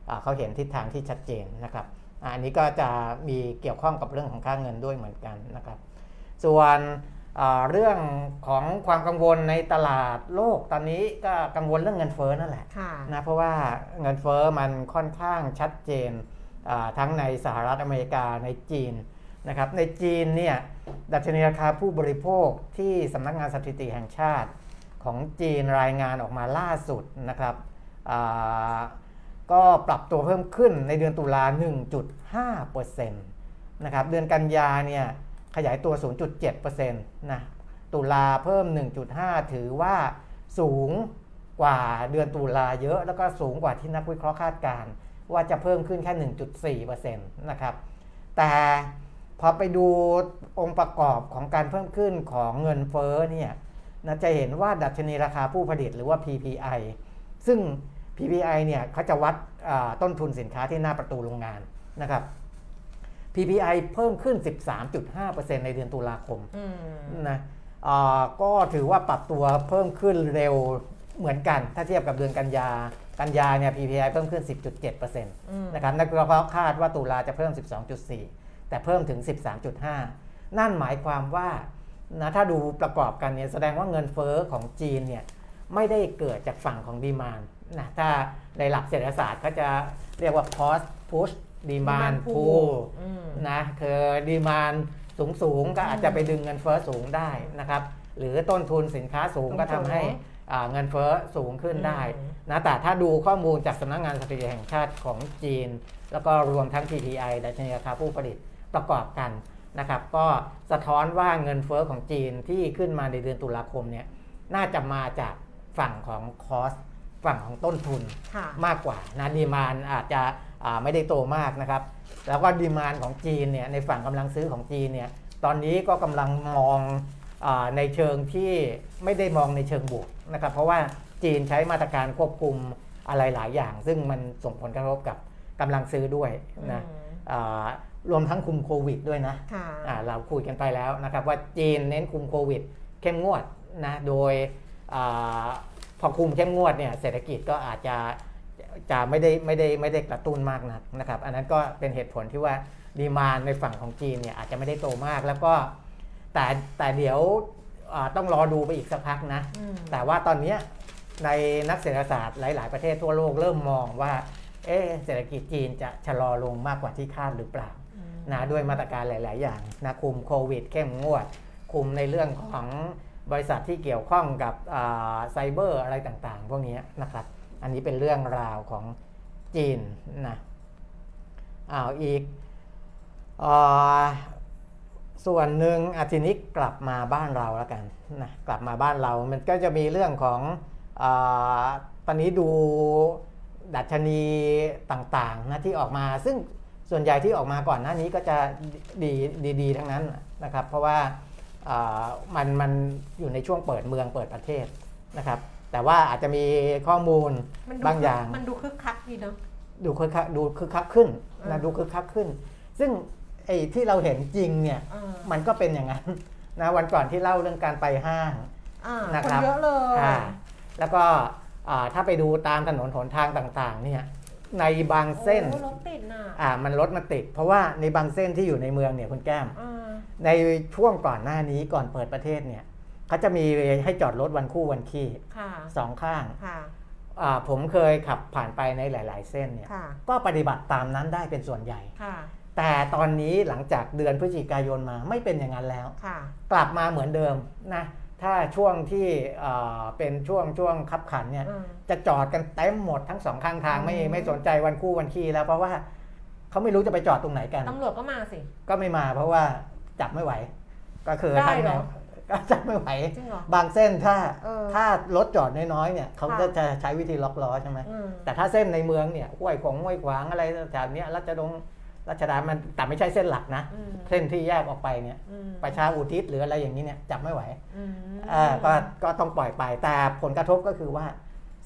อ่าเขาเห็นทิศทางที่ชัดเจนนะครับอ่าอันนี้ก็จะมีเกี่ยวข้องกับเรื่องของค่าเงินด้วยเหมือนกันนะครับ ส่วนอ่าเรื่องของความกังวลในตลาดโลกตอนนี้ก็กังวลเรื่องเงินเฟ้อนั่นแหละค่ะนะเพราะว่าเงินเฟอ้อมันค่อนข้างชัดเจนอ่าทั้งในสหรัฐอเมริกาในจีน นะครับในจีนเนี่ยดัชนีราคาผู้บริโภคที่สำนักงานสถิติแห่งชาติของจีนรายงานออกมาล่าสุดนะครับก็ปรับตัวเพิ่มขึ้นในเดือนตุลา 1.5%นะครับเดือนกันยาเนี่ยขยายตัว 0.7%นะตุลาเพิ่ม 1.5 ถือว่าสูงกว่าเดือนตุลาเยอะ แล้วก็สูงกว่าที่นักวิเคราะห์คาดการณ์ว่าจะเพิ่มขึ้นแค่ 1.4%นะครับแต่ พอไปดูองค์ประกอบของการเพิ่มขึ้นของเงินเฟ้อเนี่ยนะจะเห็นว่าดัชนีราคาผู้ผลิตหรือว่า PPI ซึ่ง PPI เนี่ยเขาจะวัดอ่าต้นทุนสินค้าที่หน้าประตูโรงงานนะครับ PPI เพิ่มขึ้น 13.5%ในเดือนตุลาคมอืมนะอ่าก็ถือว่าปรับตัวเพิ่มขึ้นเร็วเหมือนกัน ถ้าเทียบกับเดือนกันยา กันยาเนี่ย PPI เพิ่มขึ้น 10.7%นอืมะครับนักวิเคราะห์คาดว่าตุลาจะเพิ่ม 12.4 แต่เพิ่มถึง 13.5 นั่นหมายความว่านะถ้าดูประกอบกันเนี่ยแสดงว่าเงินเฟ้อของจีนเนี่ยไม่ได้เกิดจากฝั่งของดีมานนะถ้าในหลักเศรษฐศาสตร์เขาจะเรียกว่า cost push demand pull อืมนะคือดีมานสูงสูงๆก็อาจจะไปดึงเงินเฟ้อสูงได้นะครับหรือต้นทุนสินค้าสูงก็ทำให้อ่าเงินเฟ้อสูงขึ้นได้อืมนะแต่ถ้าดูข้อมูลจากสำนักงานสถิติแห่งชาติของจีน แล้วก็รวมทั้ง PPI ดัชนีราคาผู้ผลิตประกอบกันนะครับก็สะท้อนว่าเงินเฟ้อของจีนที่ขึ้นมาในเดือนตุลาคมเนี่ยน่าจะมาจากฝั่งของคอสฝั่งของต้นทุนค่ะมากกว่านะดีมานอาจจะอ่าไม่ได้โตมากนะครับ แล้วก็ดีมานของจีนเนี่ยในฝั่งกำลังซื้อของจีนเนี่ยตอนนี้ก็กำลังมองอาในเชิงที่ไม่ได้มองในเชิงบวกนะครับ เพราะว่าจีนใช้มาตรการควบคุมอะไรหลายอย่าง ซึ่งมันส่งผลกระทบกับ กำลังซื้อด้วยนะอืมอ่ารวมทั้งคุมโควิดด้วยนะค่ะอ่าเราคุยกันไปแล้วนะครับว่าจีนเน้นคุมโควิด เข้มงวดนะโดยอาพอคุมเข้มงวดเนี่ยเศรษฐกิจก็อาจจะจะไม่ได้ไม่ได้ไม่ได้กระตุ้นมากนักนะครับ อันนั้นก็เป็นเหตุผลที่ว่าดีมานในฝั่งของจีนเนี่ยอาจจะไม่ได้โตมากแล้วก็แต่แต่เดี๋ยวอ่าต้องรอดูไปอีกสักพักนะอืมแต่ว่าตอนเนี้ยในนักเศรษฐศาสตร์หลาย ๆ ประเทศทั่วโลกเริ่มมองว่า เอ๊ะเศรษฐกิจจีนจะชะลอลงมากกว่าที่คาดหรือเปล่าอืมนะด้วยมาตรการหลาย ๆ อย่างนะคุมโควิด เข้มงวด คุมในเรื่องของบริษัทที่เกี่ยวข้องกับอ่าไซเบอร์อะไรต่าง ๆ พวกนี้นะครับ อันนี้เป็นเรื่องราวของจีนนะอ้าวอีกอาส่วนหนึ่งอาทินี้กลับมาบ้านเราแล้วกันนะกลับมาบ้านเรามันก็จะมีเรื่องของอาตอนนี้ดู ดัชนีต่างๆนะที่ออกมา ซึ่งส่วนใหญ่ที่ออกมาก่อนหน้านี้ก็จะดีดีๆทั้งนั้นนะครับ เพราะว่าอ่ามันมันอยู่ในช่วงเปิดเมืองเปิดประเทศนะครับ แต่ว่าอาจจะมีข้อมูลมันดูบางอย่าง มันดูคึกคักดีเนาะดูคึกคักดูคึกคักขึ้นอ่านะดูคึกคักขึ้น ซึ่งไอ้ที่เราเห็นจริงเนี่ยอ่ามันก็เป็นอย่างนั้นนะวันก่อนที่เล่าเรื่องการไปห้างอ่านะคคนรับเยอะเลยอ่าแล้วก็อ่า ถ้าไปดูตามถนนหนทางต่างๆเนี่ยในบางเส้นโอ้รถติดน่ะอ่ามันรถมันติด เพราะว่าในบางเส้นที่อยู่ในเมืองเนี่ยคุณแก้มอ่าในช่วงก่อนหน้านี้ก่อนเปิดประเทศเนี่ยเขาจะมีให้จอดรถวันคู่วันขี้ค่ะสองข้างค่ะอ่าผมเคยขับผ่านไปในหลาย ๆ เส้นเนี่ยค่ะก็ปฏิบัติตามนั้นได้เป็นส่วนใหญ่ค่ะแต่ตอนนี้หลังจากเดือนพฤศจิกายนมาไม่เป็นอย่างนั้นแล้วค่ะกลับมาเหมือนเดิมนะ ถ้าช่วงที่เอ่อเป็นช่วงช่วงขับขันเนี่ยอืมจะจอดกันเต็มหมดทั้งสองข้างทางไม่อืมไม่สนใจวันคู่วันขี้แล้ว เพราะว่าเขาไม่รู้จะไปจอดตรงไหนกันตำรวจก็มาสิ ก็ไม่มาเพราะว่าจับไม่ไหว ก็คือได้ทั้งเหรอก็จับไม่ไหวจริงเหรอบางเส้นถ้าเออถ้ารถจอดน้อยๆเนี่ยเขาค่ะก็จะใช้วิธีล็อกล้อใช่ไหมอืมแต่ถ้าเส้นในเมืองเนี่ยห้วยขงห้วยขวางอะไรแถวเนี้ยรัชดง รัชดามันแต่ไม่ใช่เส้นหลักนะอืมเส้นที่แยกออกไปเนี่ยอืมประชาอุทิศหรืออะไรอย่างนี้เนี่ยจับไม่ไหวอืมอ่าก็ก็ต้องปล่อยไป แต่ผลกระทบก็คือว่า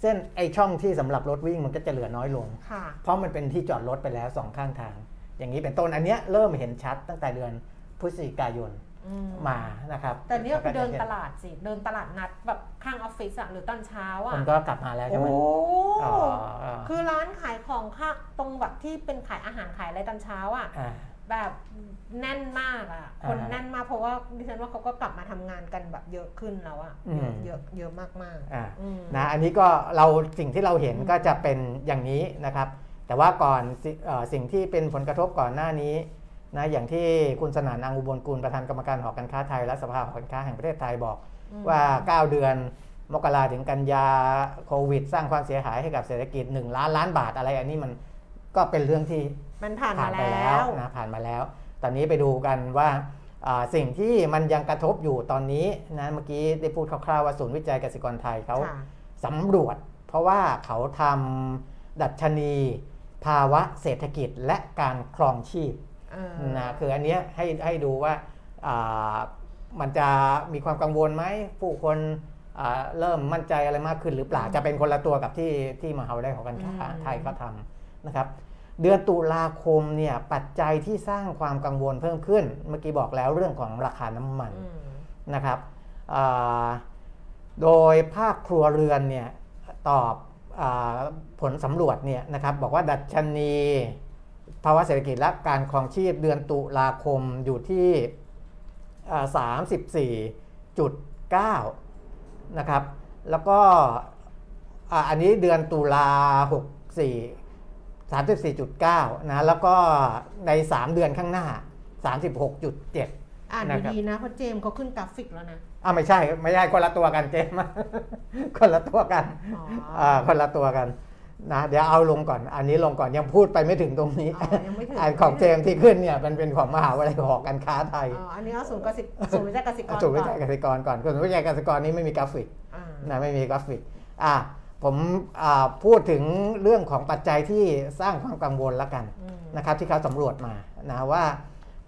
เส้นไอช่องที่สำหรับรถวิ่งมันก็จะเหลือน้อยลงค่ะเพราะมันเป็นที่จอดรถไปแล้วสองข้างทาง อย่างนี้เป็นต้นอันเนี้ยเริ่มเห็นชัดตั้งแต่เดือนพฤศจิกายนอื มมานะครับแต่เนี่ยคือเดินก็จะห็ตลาดสิเดินตลาดนัดแบบข้างออฟฟิศอะหรือตอนเช้าคอะนก็กลับมาแล้วใช่ไหมโอ้อ๋ออ๋อคือร้านขายของค่ะตรงแบบที่เป็นขายอาหารขายอะไรตอนเช้าอะอ่าแบบแน่นมากอะคนอ่าฮะแน่นมากเพราะว่าดิฉันว่าเขาก็กลับมาทำงานกันแบบเยอะขึ้นแล้วอะอืมเยอะเยอะมากมากๆอ่าอืมนะอันนี้ก็เราสิ่งที่เราเห็นก็จะเป็นอย่างนี้นะครับ แต่ว่าก่อนสิเอ่อสิ่งที่เป็นผลกระทบก่อนหน้านี้ นะอย่างที่คุณสนานอังอุบลกุลประธานกรรมการหอการค้าไทย และสภาหอการค้าแห่งประเทศไทยบอกอืมว่า 9 เดือนมกราถึงกันยาโควิด สร้างความเสียหายให้กับเศรษฐกิจ 1 ล้านล้านบาทอะไรอันนี้มันก็เป็นเรื่องที่มันผ่านผ่ามานไปแล้แล้ววนะผ่านมาแล้ว ตอนนี้ไปดูกันว่าอ่าสิ่งที่มันยังกระทบอยู่ตอนนี้นะเมื่อกี้ได้พูดคร่าวๆว่าศูนย์วิจัยเกษตรกรไทยเขาค่ะสำรวจ เพราะว่าเขาทำดัชนี ภาวะเศรษฐกิจและการครองชีพเออ นะคืออันเนี้ยให้ให้ดูว่าอ่ามันจะมีความกังวลไหมผู้คนอ่าเริ่มมั่นใจอะไรมากขึ้นหรือเปล่าจะเป็นคนละตัวกับที่ที่มหาวิทยาลัยหอการค้าไทยเขาทำนะครับ เดือนตุลาคมเนี่ยปัจจัยที่สร้างความกังวลเพิ่มขึ้น เมื่อกี้บอกแล้วเรื่องของราคาน้ำมันอืมนะครับอาโดยภาคครัวเรือนเนี่ยตอบอาผลสำรวจเนี่ยนะครับบอกว่าดัชนี ภาวะเศรษฐกิจและการครองชีพเดือนตุลาคมอยู่ที่สามสิบสี่จุดเก้านะครับ แล้วก็อ่าอันนี้เดือนตุลาหกสี่สามสิบสี่จุดเก้านะ แล้วก็ใน 3 เดือนข้างหน้า 36.7 อ่านนะครับดีๆนะเพราะเจมส์เขาขึ้นกราฟิกแล้วนะอ่าไม่ใช่ ไม่ใช่คนละตัวกันเจมส์คนละตัวกันอ๋ออ่าคนละตัวกัน นะเดี๋ยวเอาลงก่อน อันนี้ลงก่อนยังพูดไปไม่ถึงตรงนี้อ๋อยังไม่ถึงอันของเจมส์ที่ขึ้นเนี่ยมันเป็นของมหาวิทยาลัยหอการค้าไทยอ๋ออันนี้เอาศูนย์กสิศูนย์วิจัยกสิกรศูนย์วิจัยก่อนเกษตรกรก่อนศูนย์วิจัยเกษตรกรนี้ไม่มีกราฟิกอ่านะไม่มีกราฟิกอะผมอ่าพูดถึงเรื่องของปัจจัยที่สร้างความกังวลแล้วกันอืมนะครับที่เขาสำรวจมานะว่า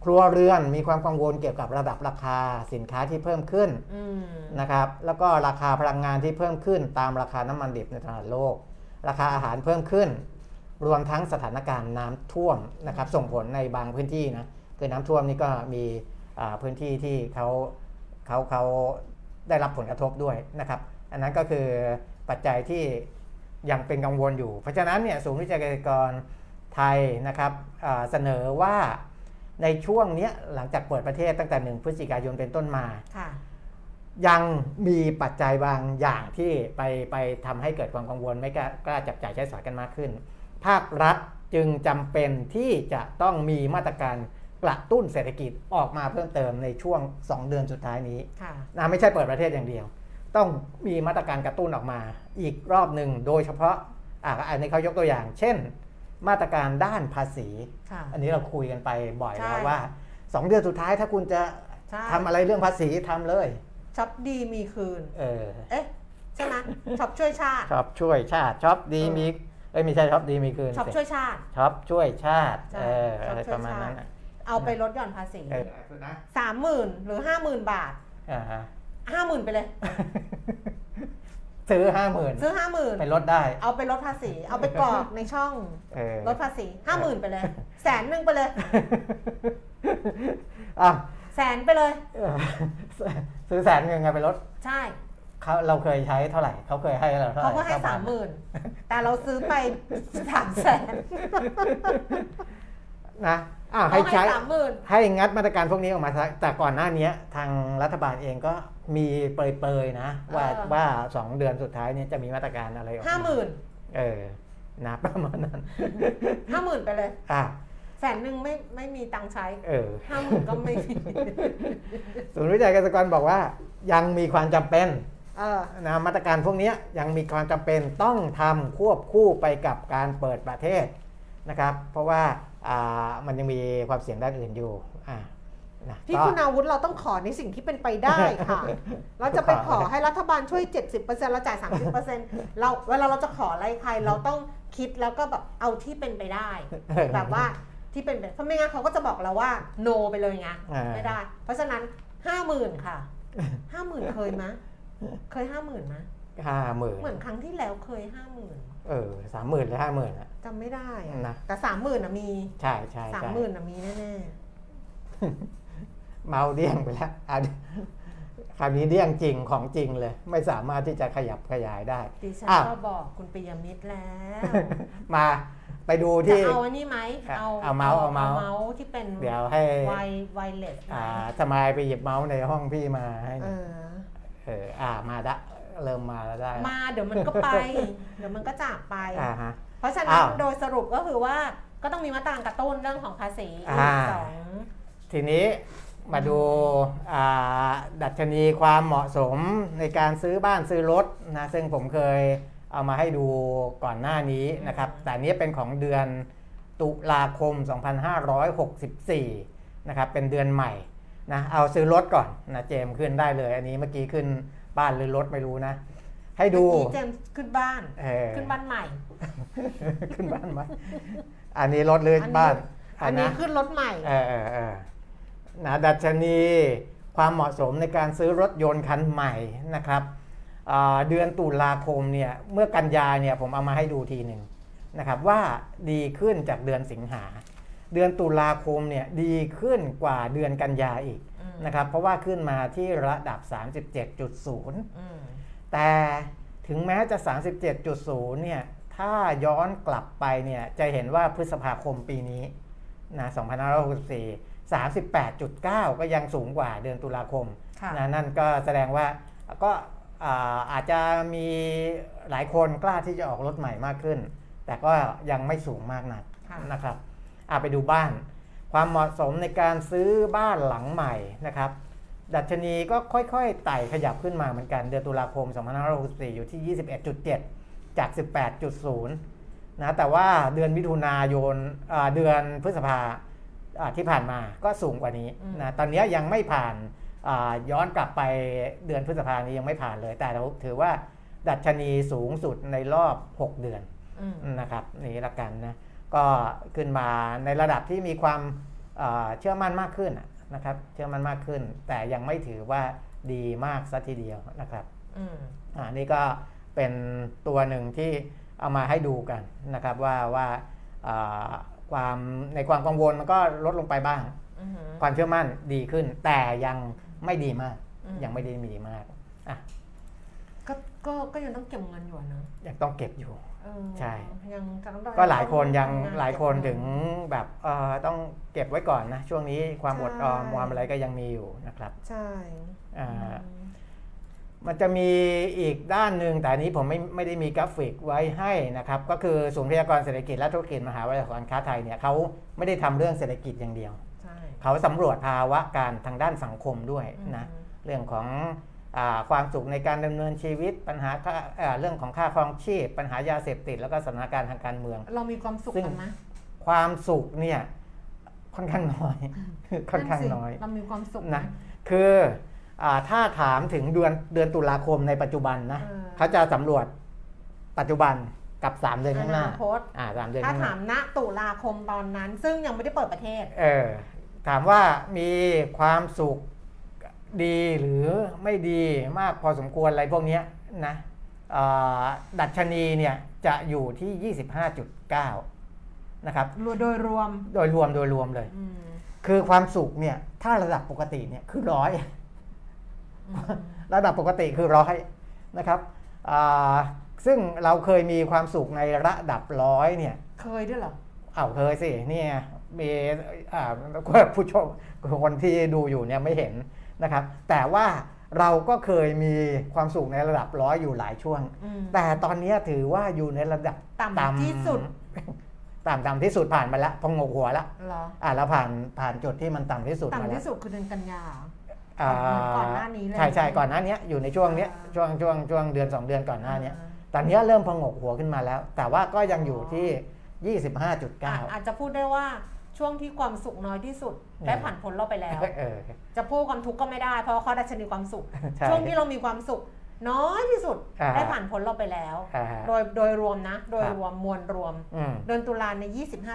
ครัวเรือนมีความกังวลเกี่ยวกับระดับราคาสินค้าที่เพิ่มขึ้นอืมนะครับแล้วก็ราคาพลังงานที่เพิ่มขึ้นตามราคาน้ำมันดิบในตลาดโลก ราคาอาหารเพิ่มขึ้น รวมทั้งสถานการณ์น้ำท่วมนะครับส่งผลในบางพื้นที่นะคือน้ำท่วมนี่ก็มีพื้นที่ที่เขาเขาเขาได้รับผลกระทบด้วยนะครับ อันนั้นก็คือปัจจัยที่ยังเป็นกังวลอยู่ เพราะฉะนั้นเนี่ยศูนย์วิจัยเกษตรกรไทยนะครับเสนอว่าในช่วงนี้หลังจากเปิดประเทศตั้งแต่ 1 พฤศจิกายนเป็นต้นมา ยังมีปัจจัยบางอย่างที่ไปไปทำให้เกิดความกังวลไม่กล้ากล้าจับจ่ายใช้สอยกันมากขึ้น ภาครัฐจึงจำเป็นที่จะต้องมีมาตรการกระตุ้นเศรษฐกิจออกมาเพิ่มเติมในช่วง 2 เดือนสุดท้ายนี้ค่ะ นะไม่ใช่เปิดประเทศอย่างเดียว ต้องมีมาตรการกระตุ้นออกมา อีกรอบหนึ่งโดยเฉพาะอะอันนี้เขายกตัวอย่าง เช่น มาตรการด้านภาษี ค่ะ อันนี้เราคุยกันไปบ่อยใช่แล้วว่า 2 เดือนสุดท้ายถ้าคุณจะใช่ ทำอะไรเรื่องภาษีทำเลย ช็อปดีมีคืน เออเอ๊ะใช่ไหมช็อปช่วยชาติชอบช่วยชาติชอบดีเออมีเอ้ยไม่ใช่ชอบดีมีคืนช็อปสิช่วยชาติชอบช่วยชาติใช่เออช็อปอะไรช่วยประมาณนั้นชาติน่ะเอาไปลดหย่อนภาษีเออนะสามหมื่นหรือห้าหมื่นบาทอ่าฮะห้าหมื่นไปเลย ซื้อห้าหมื่นซื้อห้าหมื่นไปลดได้ เอาไปลดภาษี เอาไปกรอกในช่องเออลดภาษีห้าหมื่นไปเลย แสนหนึ่งไปเลยอะ แสนไปเลย เออซื้อแสนเงินไงไปลดใช่เขาเราเคยใช้เท่าไหร่เขาเคยให้เราเท่าไหร่เขาก็ให้ประสามหมื่นแต่เราซื้อไปสามแสนนะอะเขาให้ให้ใช้สามหมื่นให้งัดมาตรการพวกนี้ออกมาซะแต่ก่อนหน้านี้ทางรัฐบาลเองก็มีเปรยๆนะ ว่าว่าสองเดือนสุดท้ายเนี้จะมีมาตรการอะไรออกมาห้าหมื่นเออนะประมาณนั้นห้าหมื่นไปเลย อะ แสนหนึ่งไม่ไม่มีตังค์ใช้เออห้าหมื่นก็ไม่มีศูนย์วิจัยเกษตรกรบอกว่า ยังมีความจำเป็นเออนะมาตรการพวกนี้ยังมีความจำเป็นต้องทำควบคู่ไปกับการเปิดประเทศนะครับ เพราะว่าอ่ามันยังมีความเสี่ยงด้านอื่นอยู่อ่านะพี่ก็คุณอาวุธเราต้องขอในสิ่งที่เป็นไปได้ค่ะ เราจะไปขอให้รัฐบาลช่วย 70%เราจ่าย 30%เราเวลาเราจะขออะไรใครเราต้องคิดแล้วก็แบบเอาที่เป็นไปได้ แบบว่า ที่เป็นไปเพราะไม่งั้นเขาก็จะบอกเราว่า no ไปเลยไงอ่าไม่ได้ เพราะฉะนั้นห้าหมื่นค่ะห้าหมื่นเคยมะเคยห้าหมื่นมะห้าหมื่นเหมือนครั้งที่แล้วเคยห้าหมื่นเออสามหมื่นหรือห้าหมื่นอะจำไม่ได้อะนะแต่สามหมื่นอะมี ใช่ใช่สามใช่หมื่นอะมีแน่เมาเดี้ยงไปแล้วอะคราวนี้เดี้ยงจริงของจริงเลย ไม่สามารถที่จะขยับขยายได้ๆดิฉันอ้าวก็บอกคุณปิยมิตรแล้ว มา ไปดูจะที่เอาอันนี้ไหมอะเอาเอาเมาส์เอาเมาส์ เมาส์ที่เป็นเดี๋ยวให้ไวไวเลสอ่าสมายไปหยิบเมาส์ในห้องพี่มาให้หเอน่อยอ เอออ่ามาละเริ่มมาแล้วได้มาเดี๋ยวมันก็ไป เดี๋ยวมันก็จากไป อ่าฮะ เพราะฉะนั้อ้านวโดยสรุปก็คือว่าก็ต้องมีมาตรการกระตุ้นเรื่องของภาษีอีอ่ากสองทีนี้มาดูอ่าดัชนีความเหมาะสมในการซื้อบ้านซื้อรถนะซึ่งผมเคย เอามาให้ดูก่อนหน้านี้นะครับแต่อันนี้เป็นของเดือนตุลาคม 2564 นะครับ เป็นเดือนใหม่นะ เอาซื้อรถก่อนนะเจมส์ขึ้นได้เลย อันนี้เมื่อกี้ขึ้นบ้านหรือรถไม่รู้นะ ให้ดูเมื่อกี้เจมส์ขึ้นบ้านเออขึ้นบ้านใหม่ ขึ้นบ้านไหมอันนี้รถหรือบ้าน อันนี้ะขึ้นรถใหม่เออเออเออนะดัชนีความเหมาะสมในการซื้อรถยนต์คันใหม่นะครับอ่า เดือนตุลาคมเนี่ยเมื่อกันยาเนี่ยผมเอามาให้ดูทีหนึ่งนะครับว่าดีขึ้นจากเดือนสิงหา เดือนตุลาคมเนี่ยดีขึ้นกว่าเดือนกันยาอีกอืมนะครับเพราะว่าขึ้นมาที่ระดับ 37.0อืมแต่แต่ถึงแม้จะ 37.0 เนี่ยถ้าย้อนกลับไปเนี่ยจะเห็นว่าพฤษภาคมปีนี้นะ2564 38.9 ก็ยังสูงกว่าเดือนตุลาคมค่ะนะนั่นก็แสดงว่าก็ อ่าอาจจะมีหลายคนกล้าที่จะออกรถใหม่มากขึ้น แต่ก็ยังไม่สูงมากนักค่ะนะครับอะไปดูบ้าน ความเหมาะสมในการซื้อบ้านหลังใหม่นะครับ ดัชนีก็ค่อยๆไต่ขยับขึ้นมาเหมือนกัน เดือนตุลาคม 2564 อยู่ที่ 21.7 จาก 18.0 นะแต่ว่าเดือนมิถุนายนอ่าเดือนพฤษภาอ่าที่ผ่านมาก็สูงกว่านี้อืมนะตอนนี้ยังไม่ผ่านอ่า ย้อนกลับไปเดือนพฤษภานี้ยังไม่ผ่านเลย แต่เราถือว่าดัชนีสูงสุดในรอบ 6 เดือนอืมนะครับนี่ละกันนะก็ขึ้นมาในระดับที่มีความเอ่อเชื่อมั่นมากขึ้นอะนะครับ เชื่อมั่นมากขึ้น แต่ยังไม่ถือว่าดีมากซะทีเดียวนะครับอืมอ่านี่ก็เป็นตัวหนึ่งที่เอามาให้ดูกันนะครับว่าว่าอ่าความในความกังวลมันก็ลดลงไปบ้างอืมความเชื่อมั่นดีขึ้น แต่ยัง ไม่ดีมาก อืม ยังไม่ได้ดีมากอะก็ก็ก็ยังต้องเก็บเงินอยู่อะเนอะยังต้องเก็บอยู่ เออใช่ ยังต้องก็หลายคนยังทำนหลายคนเก็บเงิ ถึงแบบเอ่อต้องเก็บไว้ก่อนนะ ช่วงนี้ความอดออมใช่ความอะไรก็ยังมีอยู่นะครับใช่อ่าอืมมันจะมีอีกด้านหนึ่งแต่อันนี้ผมไม่ไม่ได้มีกราฟิกไว้ให้นะครับ ก็คือศูนย์พยากรณ์เศรษฐกิจและธุรกิจมหาวิทยาลัยการค้าไทยเนี่ยเขาไม่ได้ทำเรื่องเศรษฐกิจอย่างเดียวใช่ เขาสำรวจภาวะการทางด้านสังคมด้วยนะอืมเรื่องของอาความสุขในการดำเนินชีวิตปัญหาค่าอ่าเรื่องของค่าครองชีพ ปัญหายาเสพติด แล้วก็สถานการณ์ทางการเมือง เรามีความสุขซึ่งกันไหมความสุขเนี่ยค่อนข้างน้อยค่อนข้างสิน้อยเรามีความสุขนะไหมคืออาถ้าถามถึงเดือนเดือนตุลาคมในปัจจุบันนะเออเขาจะสำรวจปัจจุบันกับ 3 เดือนข้างหน้าอนาคตอ่าสามเดือนถ้าข้างหถาน้ามณตุลาคมตอนนั้น ซึ่งยังไม่ได้เปิดประเทศ เออ ถามว่ามีความสุขดีหรือไม่ดีมากพอสมควรอะไรพวกเนี้ยนะอ่าดัชนีเนี่ยจะอยู่ที่ 25.9 นะครับโดยรวมโดยรวมโดยรวมเลยอืมคือความสุขเนี่ยถ้าระดับปกติเนี่ยคือร้อยอืมระดับปกติคือร้อยนะครับอ่าซึ่งเราเคยมีความสุขในระดับร้อยเนี่ย เคยด้วยเหรออ้าวเคยสิเนี่ย มีอ่าผู้ชมคนที่ดูอยู่เนี่ยไม่เห็นนะครับ แต่ว่าเราก็เคยมีความสุขในระดับร้อยอยู่หลายช่วงอืมแต่ตอนนี้ถือว่าอยู่ในระดับต่ำที่สุดต่ำต่ำที่สุดผ่านมาแล้วพองงกหัวแล้วเหรออ่าเราผ่านผ่านจุดที่มันต่ำที่สุดมาต่ำแล้วที่สุดคือเดือนกันยาเหรออ่าก่อนหน้านี้เลยใช่ใช่ก่อนหน้านี้อยู่ในช่วงเนี้ยอ่าช่วงช่วงช่วงเดือนสองเดือนก่อนหน้าเนี้ยอ่ตอนนี้เริ่มพองกหัวขึ้นมาแล้ว แต่ว่าก็ยังอยู่ที่อะ25.9 อาจจะพูดได้ว่า ช่วงที่ความสุขน้อยที่สุดได้ผ่านพ้นเราไปแล้วเออจะพูดความทุกข์ก็ไม่ได้ เพราะว่าเขาดัชนีความสุขใช่ช่วงที่เรามีความสุขน้อยที่สุดอ่าได้ผ่านพ้นเราไปแล้วอ่าโดยโดยรวมนะ โดยครับรวมมวลรวมอืมเดือนตุลาใน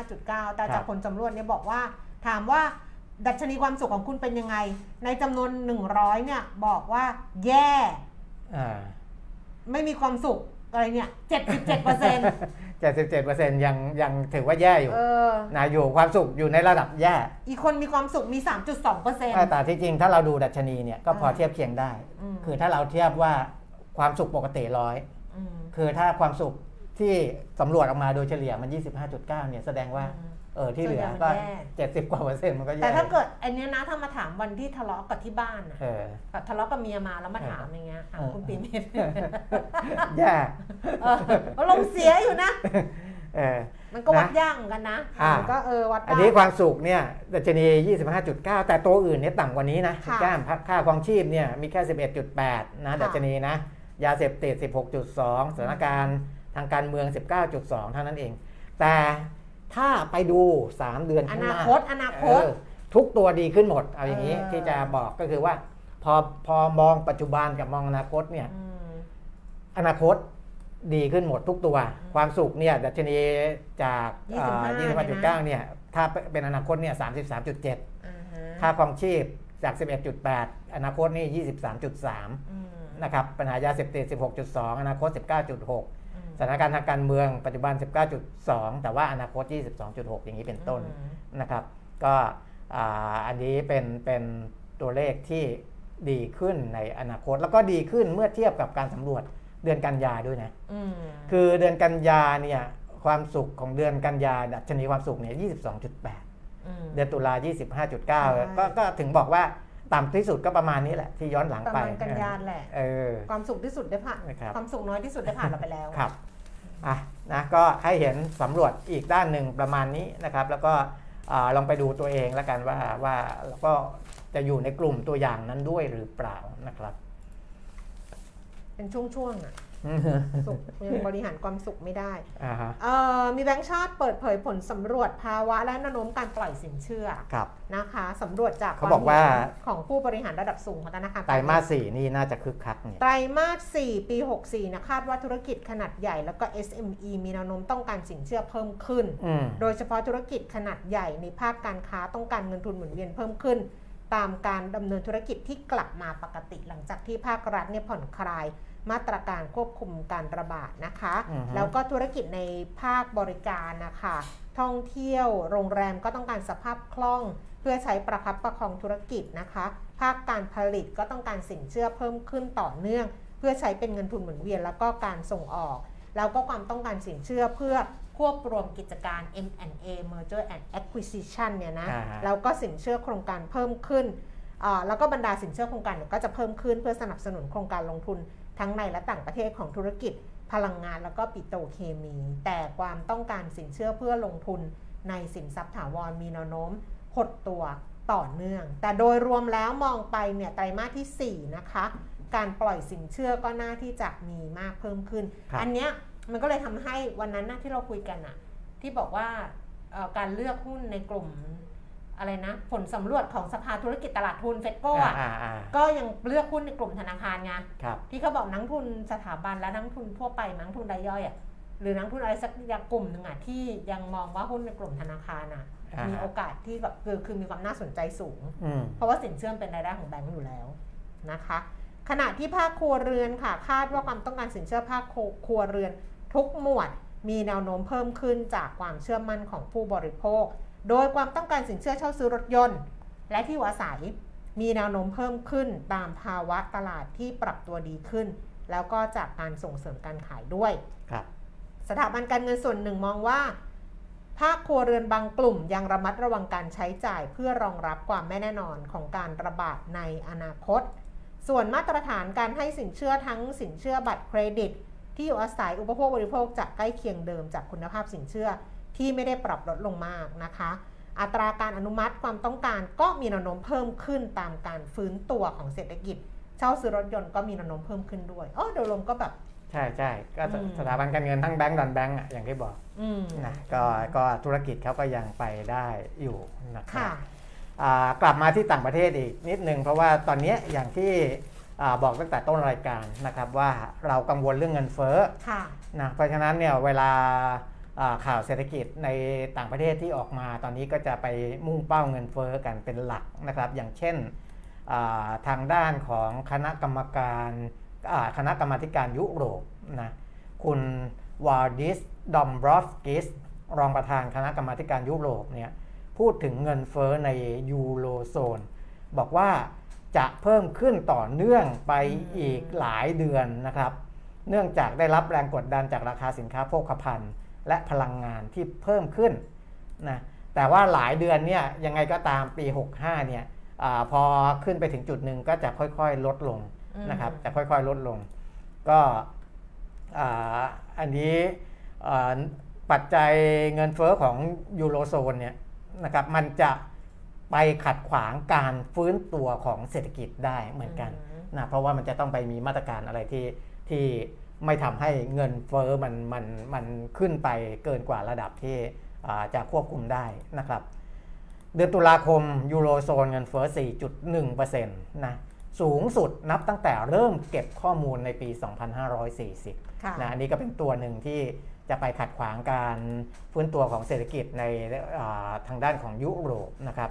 25.9 แต่ครัจากบผลสำรวจเนี่ยบอกว่า ถามว่าดัชนีความสุขของคุณเป็นยังไง ในจำนวน 100 เนี่ย บอกว่าแย่อ่าไม่มีความสุข อะไรเนี่ย77เปอร์เซ็นต์77%ยังยังถือว่าแย่อยู่เออนะอยู่ความสุขอยู่ในระดับแย่ อีกคนมีความสุขมี3.2เปอร์เซ็นต์แต่ที่จริงถ้าเราดูดัชนีเนี่ยก็พออ่าเทียบเคียงได้อืมคือถ้าเราเทียบว่าความสุขปกติร้อยมคือถ้าความสุขที่สำรวจออกมาโดยเฉลี่ยมัน 25.9 เนี่ยแสดงว่าอืม เออที่เหลือก็ส่วนใหญ่มันแย่70กว่าเปอร์เซ็นต์มันก็แย่แต่ถ้าเกิดอันเนี้ยนะถ้ามาถามวันที่ทะเลาะกับที่บ้านอะเออแบบทะเลาะกับเมียมาแล้วมาถามอย่างเงี้ยถามเออคุณปีมิตรแย่เอออารมณ์เสียอยู่นะเออมันก็วัดนะยากเหมือนกันนะอ่ามันก็เออวัดได้อันนี้ความสุขเนี่ยดัชนี 25.9 แต่ตัวอื่นเนี่ยต่ำกว่านี้นะค่ะแก้มค่าครองชีพเนี่ยมีแค่ 11.8นะค่ะดัชนีนะ ยาเสพติด 16.2 สถานการณ์ทางการเมือง 19.2 เท่านั้นเอง แต่ ถ้าไปดู 3 เดือนอข้างหนาน้าคตอนาคต เออทุกตัวดีขึ้นหมด เอาอย่างนี้เออ ที่จะบอกก็คือว่า พอพอมองปัจจุบันกับมองอนาคตเนี่ย อืม อนาคตดีขึ้นหมดทุกตัว ความสุขเนี่ยดัชนีจาก25 25.9เนี่ยถ้าเป็นอนาคตเนี่ย33.7 อ่าฮะค่าครองชีพจาก 11.8 อนาคตนี่ 23.3 อืมนะครับปัญหายาเสพติด 16.2 อนาคต 19.6อืมส ถานการณ์ทางการเมืองปัจจุบัน 19.2 แต่ว่าอนาคต 22.6 อย่างนี้เป็นต้นอืมนะครับ ก็อ่าอันนี้เป็นเป็นตัวเลขที่ดีขึ้นในอนาคต แล้วก็ดีขึ้นเมื่อเทียบกับการสำรวจเดือนกันยาด้วยนะอืมคือเดือนกันยาเนี่ยความสุขของเดือนกันยาดัชนีความสุขเนี่ย 22.8อืมเดือนตุลาใช่25.9 ก็ก็ถึงบอกว่าต่ำที่สุดก็ประมาณนี้แหละที่ย้อนหลังประไปมาณกันยาแหละเออความสุขที่สุดได้ผ่านนะครับความสุขน้อยที่สุดได้ผ่านเราไปแล้วครับ อะนะก็ให้เห็นสำรวจอีกด้านหนึ่งประมาณนี้นะครับ แล้วก็ลองไปดูตัวเองแล้วกันว่าว่าเราก็จะอยู่ในกลุ่มตัวอย่างนั้นด้วยหรือเปล่านะครับ เป็นช่วงๆอะ สุขยังบริหารความสุขไม่ได้อ่าฮะเอ่อมีแบงก์ชาติเปิดเผยผลสำรวจภาวะและแนวโน้มการปล่อยสินเชื่อครับนะคะสำรวจจากเขาบอกว่าคมเห็นของผู้บริหารระดับสูงของธนาคารไตรมาสสี่นี่น่าจะคึกคักเนี่ยไตรมาส4ปี 64นะคาดว่าธุรกิจขนาดใหญ่แล้วก็ SME มีแนวโน้มต้องการสินเชื่อเพิ่มขึ้นอืมโดยเฉพาะธุรกิจขนาดใหญ่ในภาคการค้าต้องการเงินทุนหมุนเวียนเพิ่มขึ้น ตามการดำเนินธุรกิจที่กลับมาปกติหลังจากที่ภาครัฐเนี่ยผ่อนคลาย มาตรการควบคุมการระบาดนะคะอือฮึแล้วก็ธุรกิจในภาคบริการนะคะท่องเที่ยวโรงแรมก็ต้องการสภาพคล่องเพื่อใช้ประคับประคองธุรกิจนะคะ ภาคการผลิตก็ต้องการสินเชื่อเพิ่มขึ้นต่อเนื่อง เพื่อใช้เป็นเงินทุนหมุนเวียนแล้วก็การส่งออก แล้วก็ความต้องการสินเชื่อเพื่อควบรวมกิจการ M&A Merger and Acquisition เนี่ยนะอ่าฮะแล้วก็สินเชื่อโครงการเพิ่มขึ้นอ่า แล้วก็บรรดาสินเชื่อโครงการเนี่ยก็จะเพิ่มขึ้นเพื่อสนับสนุนโครงการลงทุนทั้งในและต่างประเทศของธุรกิจ พลังงานแล้วก็ปิโตรเคมี แต่ความต้องการสินเชื่อเพื่อลงทุนในสินทรัพย์ถาวรมีแนวโน้มหดตัวต่อเนื่อง แต่โดยรวมแล้วมองไปเนี่ยไตรมาสที่ 4 นะคะ การปล่อยสินเชื่อก็น่าที่จะมีมากเพิ่มขึ้นครับอันเนี้ยมันก็เลยทำให้วันนั้นนะที่เราคุยกันอะที่บอกว่าเอ่อการเลือกหุ้นในกลุ่ม อะไรนะ ผลสำรวจของสภาธุรกิจตลาดทุนเฟดโก้อะอ่าอ่าก็ยังเลือกหุ้นในกลุ่มธนาคารไงครับที่เขาบอกนักทุนสถาบันและนักทุนทั่วไปนักทุนรายย่อยอะหรือนักทุนอะไรสักอย่างกลุ่มหนึ่งอะที่ยังมองว่าหุ้นในกลุ่มธนาคารอะอ่าฮะมีโอกาสที่แบบคือคือมีความน่าสนใจสูงอืมเพราะว่าสินเชื่อเป็นรายได้ของแบงก์อยู่แล้วนะคะ ขณะที่ภาคครัวเรือนค่ะ คาดว่าความต้องการสินเชื่อภาคครัวเรือน ทุกหมวดมีแนวโน้มเพิ่มขึ้นจากความเชื่อมั่นของผู้บริโภค โดยความต้องการสินเชื่อเช่าซื้อรถยนต์ และที่อยู่อาศัยมีแนวโน้มเพิ่มขึ้นตามภาวะตลาดที่ปรับตัวดีขึ้น แล้วก็จากการส่งเสริมการขายด้วย ครับ สถาบันการเงินส่วนหนึ่งมองว่า ภาคครัวเรือนบางกลุ่มยังระมัดระวังการใช้จ่ายเพื่อรองรับความไม่แน่นอนของการระบาดในอนาคต ส่วนมาตรฐานการให้สินเชื่อทั้งสินเชื่อบัตรเครดิต ที่อยู่อาศัยอุปโภคบริโภคจะใกล้เคียงเดิมจากคุณภาพสินเชื่อ ที่ไม่ได้ปรับลดลงมากนะคะ อัตราการอนุมัติความต้องการก็มีแนวโน้มเพิ่มขึ้นตามการฟื้นตัวของเศรษฐกิจ เช่าซื้อรถยนต์ก็มีแนวโน้มเพิ่มขึ้นด้วยอ๋อโดยรวมก็แบบใช่ใช่ก็สอืมสถาบันการเงินทั้งแบงก์ดอนแบงก์อะอย่างที่บอกอืมนะก็ก็ธุรกิจเขาก็ยังไปได้อยู่นะครัค่ะบอ่ากลับมาที่ต่างประเทศอีกนิดนึง เพราะว่าตอนเนี้ยอย่างที่อ่าบอกตั้งแต่ต้นรายการนะครับว่าเรากังวลเรื่องเงินเฟ้อค่ะนะเพราะฉะนั้นเนี่ยเวลาอ่า ข่าวเศรษฐกิจในต่างประเทศที่ออกมาตอนนี้ก็จะไปมุ่งเป้าเงินเฟ้อกันเป็นหลักนะครับ อย่างเช่นทางด้านของคณะกรรมการคณะกรรมาธิการยุโรปนะคุณวาดิสดอมบรอฟกิสรองประธานคณะกรรมาธิการยุโรปเนี่ยพูดถึงเงินเฟ้อในยูโรโซนบอกว่าจะเพิ่มขึ้นต่อเนื่องไปอีกหลายเดือนนะครับ เนื่องจากได้รับแรงกดดันจากราคาสินค้าโภคภัณฑ์ และพลังงานที่เพิ่มขึ้นนะแต่ว่าหลายเดือนเนี่ยยังไงก็ตามปี 65เนี่ยอาพอขึ้นไปถึงจุดหนึ่งก็จะค่อยๆลดลงอืมนะครับจะค่อยๆลดลง ก็อ่าอันนี้อ่าปัจจัยเงินเฟอ้อของยูโรโซนเนี่ยนะครับมันจะไปขัดขวางการฟื้นตัวของเศรษฐกิจได้เหมือนกันอืมนะเพราะว่ามันจะต้องไปมีมาตรการอะไรที่ที่ ไม่ทำให้เงินเฟ้อมันมันมันขึ้นไปเกินกว่าระดับที่อ่าจะควบคุมได้นะครับ เดือนตุลาคมยูโรโซนเงินเฟ้อ 4.1%นะสูงสุดนับตั้งแต่เริ่มเก็บข้อมูลในปี 2540ค่ะนะอันนี้ก็เป็นตัวหนึ่งที่จะไปขัดขวางการฟื้นตัวของเศรษฐกิจในอ่าทางด้านของยุโรปนะครับ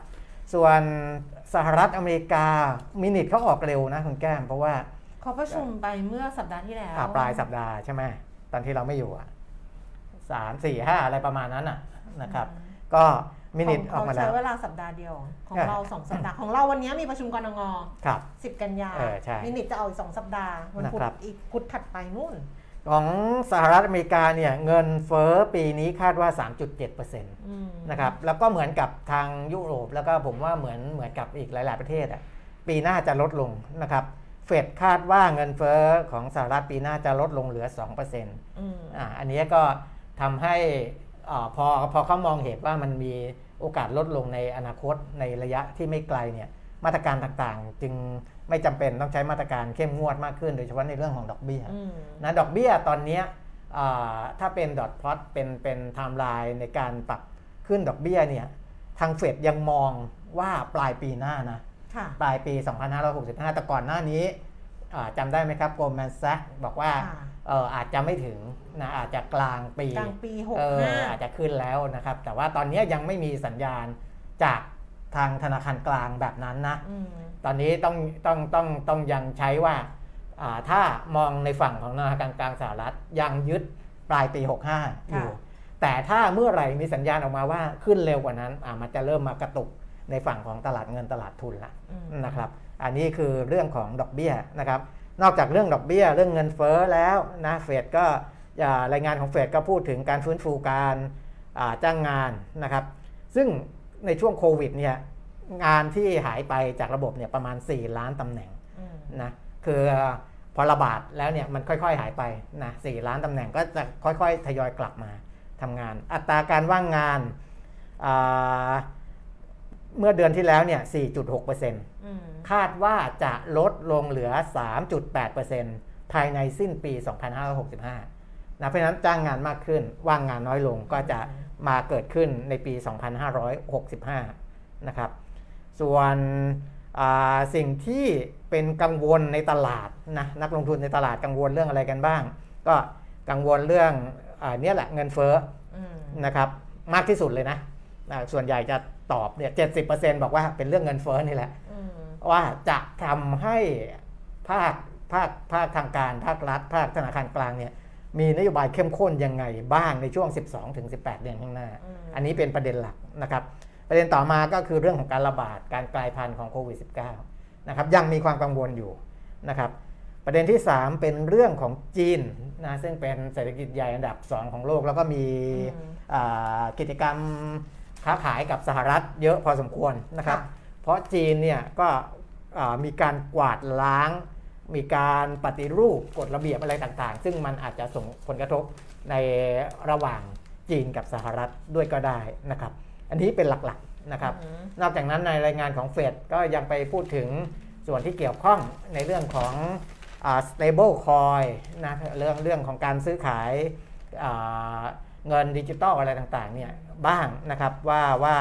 ส่วนสหรัฐอเมริกามินิทเขาออกเร็วนะคุณแก้มเพราะว่า เขาประชุมไปเมื่อสัปดาห์ที่แล้วอ่าปลายสัปดาห์ใช่ไหมตอนที่เราไม่อยู่อะสามสี่ห้าอะไรประมาณนั้นอะนะครับ ก็มินิทออกมาเขแล้ใช้วเวลาสัปดาห์เดียว ของใช่เราสองสัปดาห์ของเราวันนี้มีประชุมกรงงครับสิบกันยาเออใช่มินิทจะเอาอีกสองสัปดาห์วันพุธนะครับอีกพุธถัดไปนู่น ของสหรัฐอเมริกาเนี่ยเงินเฟ้อปีนี้คาดว่า 3.7%อืมนะครับแล้วก็เหมือนกับทางยุโรปแล้วก็ผมว่าเหมือนเหมือนกับอีกหลาย ๆ ประเทศอะปีหน้าจะลดลงนะครับ เฟดคาดว่าเงินเฟ้อของสหรัฐปีหน้าจะลดลงเหลือ 2%ออืม่าอันนี้ก็ทำให้อาพอพอเขามองเห็นว่ามันมีโอกาสลดลงในอนาคตในระยะที่ไม่ไกลเนี่ยมาตรการต่างๆ จึงไม่จำเป็นต้องใช้มาตรการเข้มงวดมากขึ้น โดยเฉพาะในเรื่องของดอกเบี้ยอืมนะดอกเบี้ยตอนเนี้ยอ่าถ้าเป็นดอทพลอตเป็นเป็นไทม์ไลน์ในการปรับขึ้นดอกเบี้ยเนี่ยทางเฟดยังมองว่าปลายปีหน้านะค่ะ ปลายปี 2565 แต่ก่อนหน้านี้อ่าจำได้ไหมครับโกลแมนแซกบอกว่าค่ะเอออาจจะไม่ถึงนะอาจจะกลางปีกลางปีหกเออห้าอาจจะขึ้นแล้วนะครับ แต่ว่าตอนนี้ยังไม่มีสัญญาณจากทางธนาคารกลางแบบนั้นนะอืมตอนนี้ต้องต้องต้องต้องยังใช้ว่าอ่าถ้ามองในฝั่งของธนาคารกลางสหรัฐยังยึดปลายปี 65 อยู่ แต่ถ้าเมื่อไหร่มีสัญญาณออกมาว่าขึ้นเร็วกว่านั้นอ่ามันจะเริ่มมากระตุก ในฝั่งของตลาดเงินตลาดทุนละอืมนะครับ อันนี้คือเรื่องของดอกเบี้ยนะครับ นอกจากเรื่องดอกเบี้ย เรื่องเงินเฟ้อแล้วนะเฟดก็อ่ารายงานของเฟดก็พูดถึงการฟื้นฟูการอ่าจ้างงานนะครับ ซึ่งในช่วงโควิดเนี่ยงานที่หายไปจากระบบเนี่ยประมาณ 4 ล้านตำแหน่งอืมนะคือพอระบาดแล้วเนี่ยมันค่อยๆหายไปนะสล้านตำแหน่งก็จะค่อยๆ ทยอยกลับมาทำงาน อัตราการว่างงานอ่า เมื่อเดือนที่แล้วเนี่ย 4.6%อืมคาดว่าจะลดลงเหลือ 3.8%ภายในสิ้นปี 2565นะเพราะฉะนั้นจ้างงานมากขึ้น ว่างงานน้อยลงก็จะมาเกิดขึ้นในปี 2565 นะครับ ส่วนอ่าสิ่งที่เป็นกังวลในตลาดนะนักลงทุนในตลาดกังวลเรื่องอะไรกันบ้าง ก็กังวลเรื่องอาเนี่ยแหละเงินเฟ้ออืมนะครับมากที่สุดเลยนะอ่าส่วนใหญ่จะ ตอบเนี่ยเจ็บอกว่าเป็นเรื่องเงินเฟ้อนี่แหละอืมว่าจะทำให้ภาคภาคภาคทางการภาครัฐ ภาคธนาคารกลางเนี่ยมีนโยบายเข้มข้นยังไงบ้างในช่วง 12-18 เดือนข้างหน้าอืมอันนี้เป็นประเด็นหลักนะครับ ประเด็นต่อมาก็คือเรื่องของการระบาดการกลายพันธุ์ของโควิด -19 นะครับยังมีความกังวลอยู่นะครับประเด็นที่ 3 เป็นเรื่องของจีนนะซึ่งเป็นเศรษฐกิจใหญ่อันดับ 2 ของโลก แล้วก็มีอืมอ่ากิจกรรม ค้าขายกับสหรัฐเยอะพอสมควรนะครับค่ะเพราะจีนเนี่ยก็อ่ามีการกวาดล้าง มีการปฏิรูปกฎระเบียบอะไรต่างๆ ซึ่งมันอาจจะส่งผลกระทบในระหว่างจีนกับสหรัฐด้วยก็ได้นะครับ อันนี้เป็นหลักๆนะครับอืมนอกจากนั้นในรายงานของเฟดก็ยังไปพูดถึงส่วนที่เกี่ยวข้องในเรื่องของอ่า stable coin นะเรื่องเรื่องของการซื้อขายอ่า เงินดิจิตอลอะไรต่างๆเนี่ยบ้างนะครับว่าว่า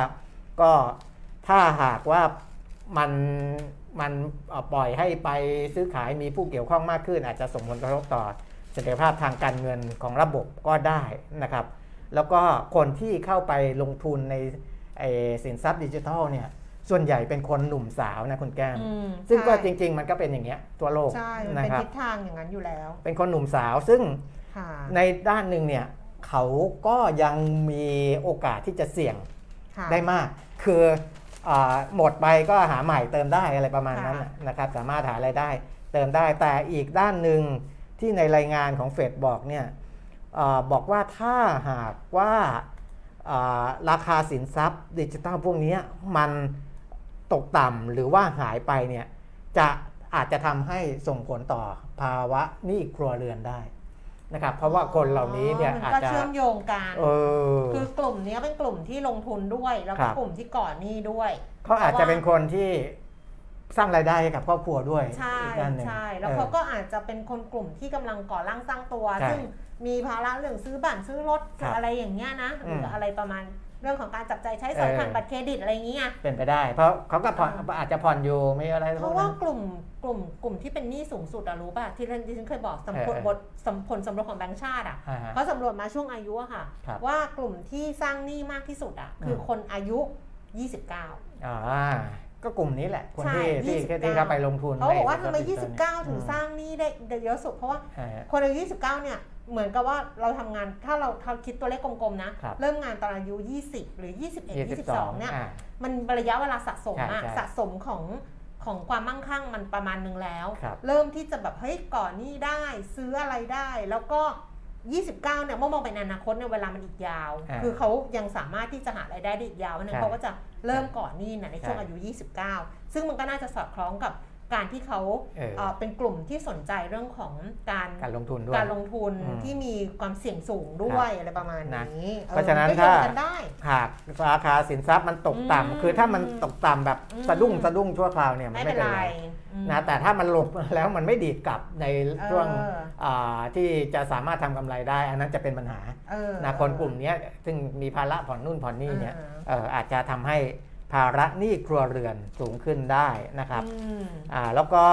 ก็ถ้าหากว่ามันมันเอ่อปล่อยให้ไปซื้อขายมีผู้เกี่ยวข้องมากขึ้น อาจจะส่งผลกระทบต่อเสถียรภาพทางการเงินของระบบก็ได้นะครับ แล้วก็คนที่เข้าไปลงทุนในไอ้สินทรัพย์ดิจิทัลเนี่ยส่วนใหญ่เป็นคนหนุ่มสาวนะคุณแก้มอืมซึ่งก็ใช่จริง ๆ มันก็เป็นอย่างเงี้ยทั่วโลกใช่มันนะเป็นครับทิศทางอย่างนั้นอยู่แล้ว เป็นคนหนุ่มสาวซึ่งค่ะในด้านหนึ่งเนี่ย เขาก็ยังมีโอกาสที่จะเสี่ยงค่ะได้มาก คืออาหมดไปก็หาใหม่เติมได้อะไรประมาณนั้นค่ะน่ะนะครับ สามารถหาอะไรายได้ เติมได้แต่อีกด้านหนึ่งที่ในรายงานของเฟดบอกเนี่ยอาบอกว่าถ้าหากว่าอ่าราคาสินทรัพย์ดิจิทัลพวกเนี้ยมันตกต่ำหรือว่าหายไปเนี่ยจะอาจจะทำให้ส่งผลต่อภาวะหนี้ครัวเรือนได้ นะครับเพราะว่าคนเหล่านี้เนี่ยมันอาจก็จะเชื่อมโยงกันเออคือกลุ่มเนี้ยเป็นกลุ่มที่ลงทุนด้วย แล้วครัก็บกลุ่มที่ก่อนหนี้ด้วยเขาอาจจะเป็นคนที่สร้างรายได้ให้กับครอบครัวด้วยใช่อีกด้านหนึ่งใช่แล้วออเขาก็อาจจะเป็นคนกลุ่มที่กำลังก่อร่างสร้างตัวใช่ซึ่งมีภาระเรื่องซื้อบ้านซื้อรถครับอะไรอย่างเงี้ยนะหรือมอะไรประมาณ เรื่องของการจับใจายใช้สอยเออผ่านบัตรเครดิตอะไรอย่างเงี้ยเป็นไปได้ เพราะเขาก็ผ่อนอาจจะผ่อนอยู่ไม่อะไรเพพวราะกว่านั้นกลุ่มกลุ่มกลุ่มที่เป็นหนี้สูงสุดอะรู้ป่ะที่ท่านที่ฉันเคยบอกสำรวจเออบทสำผลสำรวจของแบงก์ชาติอะอ่าฮะเขาสำรวจมาช่วงอายุอะค่ะครับว่ากลุ่มที่สร้างหนี้มากที่สุดอะคืออมคนอายุ 29อ่าก็กลุ่มนี้แหละ คนใช่ที่ที่29ที่เขาไปลงทุนเขาบอกว่าในทำไมทรัพย์สินทรัพย์29 ถึงสร้างหนี้ได้เยอะสุดเพราะว่าอ่าฮะคนอายุ 29 เนี่ย เหมือนกับว่าเราทำงานถ้าเราถ้าคิดตัวเลขกลมๆนะครับเริ่มงานตอนอายุ 20 หรือ 21 22 เนี่ยอ่ามันระยะเวลาสะสมอะใช่ใช่สะสมของของความมั่งคั่งมันประมาณหนึ่งแล้วครับเริ่มที่จะแบบเฮ้ยก่อนหนี้ได้ซื้ออะไรได้ แล้วก็ 29 เนี่ยเมื่อมองไปในอนาคตเนี่ยเวลามันอีกยาวอ่าคือเขายังสามารถที่จะหารายได้ได้อีกยาวเพราะฉะนั้นใช่เขาก็จะเริ่มก่อนหนี้นะในช่วงใช่อายุ 29 ซึ่งมันก็น่าจะสอดคล้องกับ การที่เขาเออเอ่อเป็นกลุ่มที่สนใจเรื่องของการการลงทุนด้วยการลงทุนอืมที่มีความเสี่ยงสูงด้วยอะไรประมาณนะนี้ออเพราะฉะนั้นก็โยงถ้ากันได้หากราคาสินทรัพย์มันตกอืมต่ำคือถ้ามันตกต่ำแบบอืมสะดุ้งสะดุ้งชั่วคราวเนี่ยมันไม่ไม่เป็นเป็นไรไรอืมนะแต่ถ้ามันหลบแล้วมันไม่ดีดกลับในช่วงเอออ่าที่จะสามารถทำกำไรได้ อันนั้นจะเป็นปัญหาเออนะคนกลุ่มเนี้ยซึ่งมีภาระผ่อนนู่นผ่อนนี่เนี่ยอ่าเอ่ออาจจะทำให้ ภาระหนี้ครัวเรือนสูงขึ้นได้นะครับอืมอ่าแล้วก็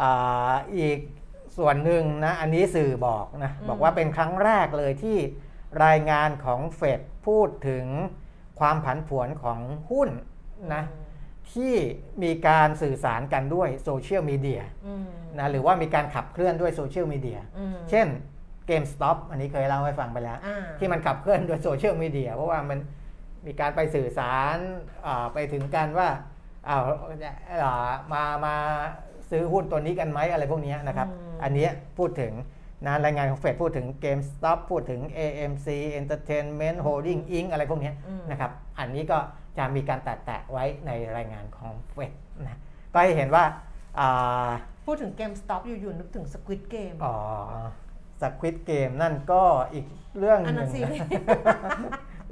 อ่าอีกส่วนหนึ่งนะอันนี้สื่อบอกนะบอกว่าเป็นครั้งแรกเลยที่รายงานของเฟดพูดถึงความผันผวนของหุ้นนะที่มีการสื่อสารกันด้วยโซเชียลมีเดียอืมนะหรือว่ามีการขับเคลื่อนด้วยโซเชียลมีเดียอืมเช่น GameStop อันนี้เคยเล่าให้ฟังไปแล้วอ่าที่มันขับเคลื่อนโดยโซเชียลมีเดียเพราะว่ามัน มีการไปสื่อสารอ่าไปถึงกันว่าอ้าวอ่ามามาซื้อหุ้นตัวนี้กันไหมอะไรพวกเนี้ยนะครับอืมอันเนี้ยพูดถึงนะรายงานของเฟดพูดถึง GameStop พูดถึง AMC Entertainment Holding Inc. อะไรพวกเนี้ยอืมนะครับ อันนี้ก็จะมีการแตะๆไว้ในรายงานของเฟดนะก็ให้เห็นว่าอ่า พูดถึง GameStop อยู่ๆนึกถึง Squid Game อ๋อสควิตเกมนั่นก็อีกเรื่องหอันนึ่นั้นงซีรีส์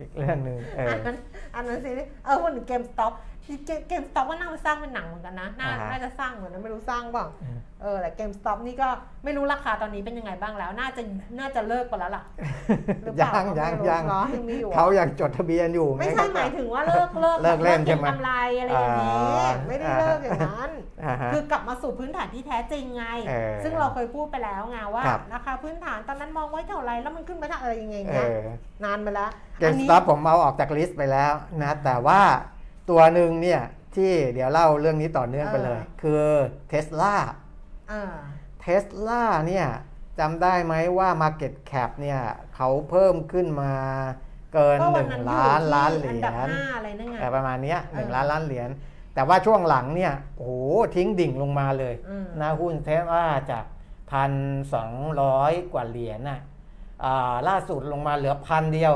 อีกเรื่องหนึ่งเออันนั้นอันนั้นซีรีส์เออพูดถึง GameStop เกมสต็อปก็น่ามาสร้างเป็นหนังเหมือนกันนะ น่าอ่าฮะ น่าจะสร้างเหมือนกันไม่รู้สร้างเปล่าอืมเออแต่เกมสต็อปนี่ก็ไม่รู้ราคาตอนนี้เป็นยังไงบ้างแล้ว น่าจะน่าจะเลิกไปแล้วล่ะ หรือเปล่ายังยังไม่รู้ยังเหรอยังมีอยู่เหรอ เขายังจดทะเบียนอยู่ไม่งั้นใช่ก็หมายถึงว่าเลิกเลิกเลิกเล่นใช่ไหม กำไรอะไรอย่างนี้ อ่า ไม่ได้เลิกอย่างนั้น อ่าฮะ คือกลับมาสู่พื้นฐานที่แท้จริงไง เออซึ่งเราเคยพูดไปแล้วไงว่าครับ ราคาพื้นฐานตอนนั้นมองไว้เท่าไหรแล้วมันขึ้นไปเท่าอะไรยังไงเอเงี้ยอ นานไปแล้ว เกอัมนสนี้ ต็อปผมเอาออกจากลิสต์ไปแล้วนะ แต่ว่า ตัวหนึ่งเนี่ยที่เดี๋ยวเล่าเรื่องนี้ต่อเนื่องไปเลย คือเทสลาเออเทสลาเนี่ยจำได้ไหมว่า Market Cap เนี่ยเขาเพิ่มขึ้นมาเกินก็หวันนึ่งนั้นล้านล้านเหรีอันยดับญห้าอะไรนั่นไงแต่ประมาณเนี้ยหนึ่งเออล้านล้านเหรียญแต่ว่าช่วงหลังเนี่ยโอ้โหทิ้งดิ่งลงมาเลยอืมนะหุ้นเทสลาจากพันสองร้อยกว่าเหรียญน่ะอ่าล่าสุดลงมาเหลือพันเดียว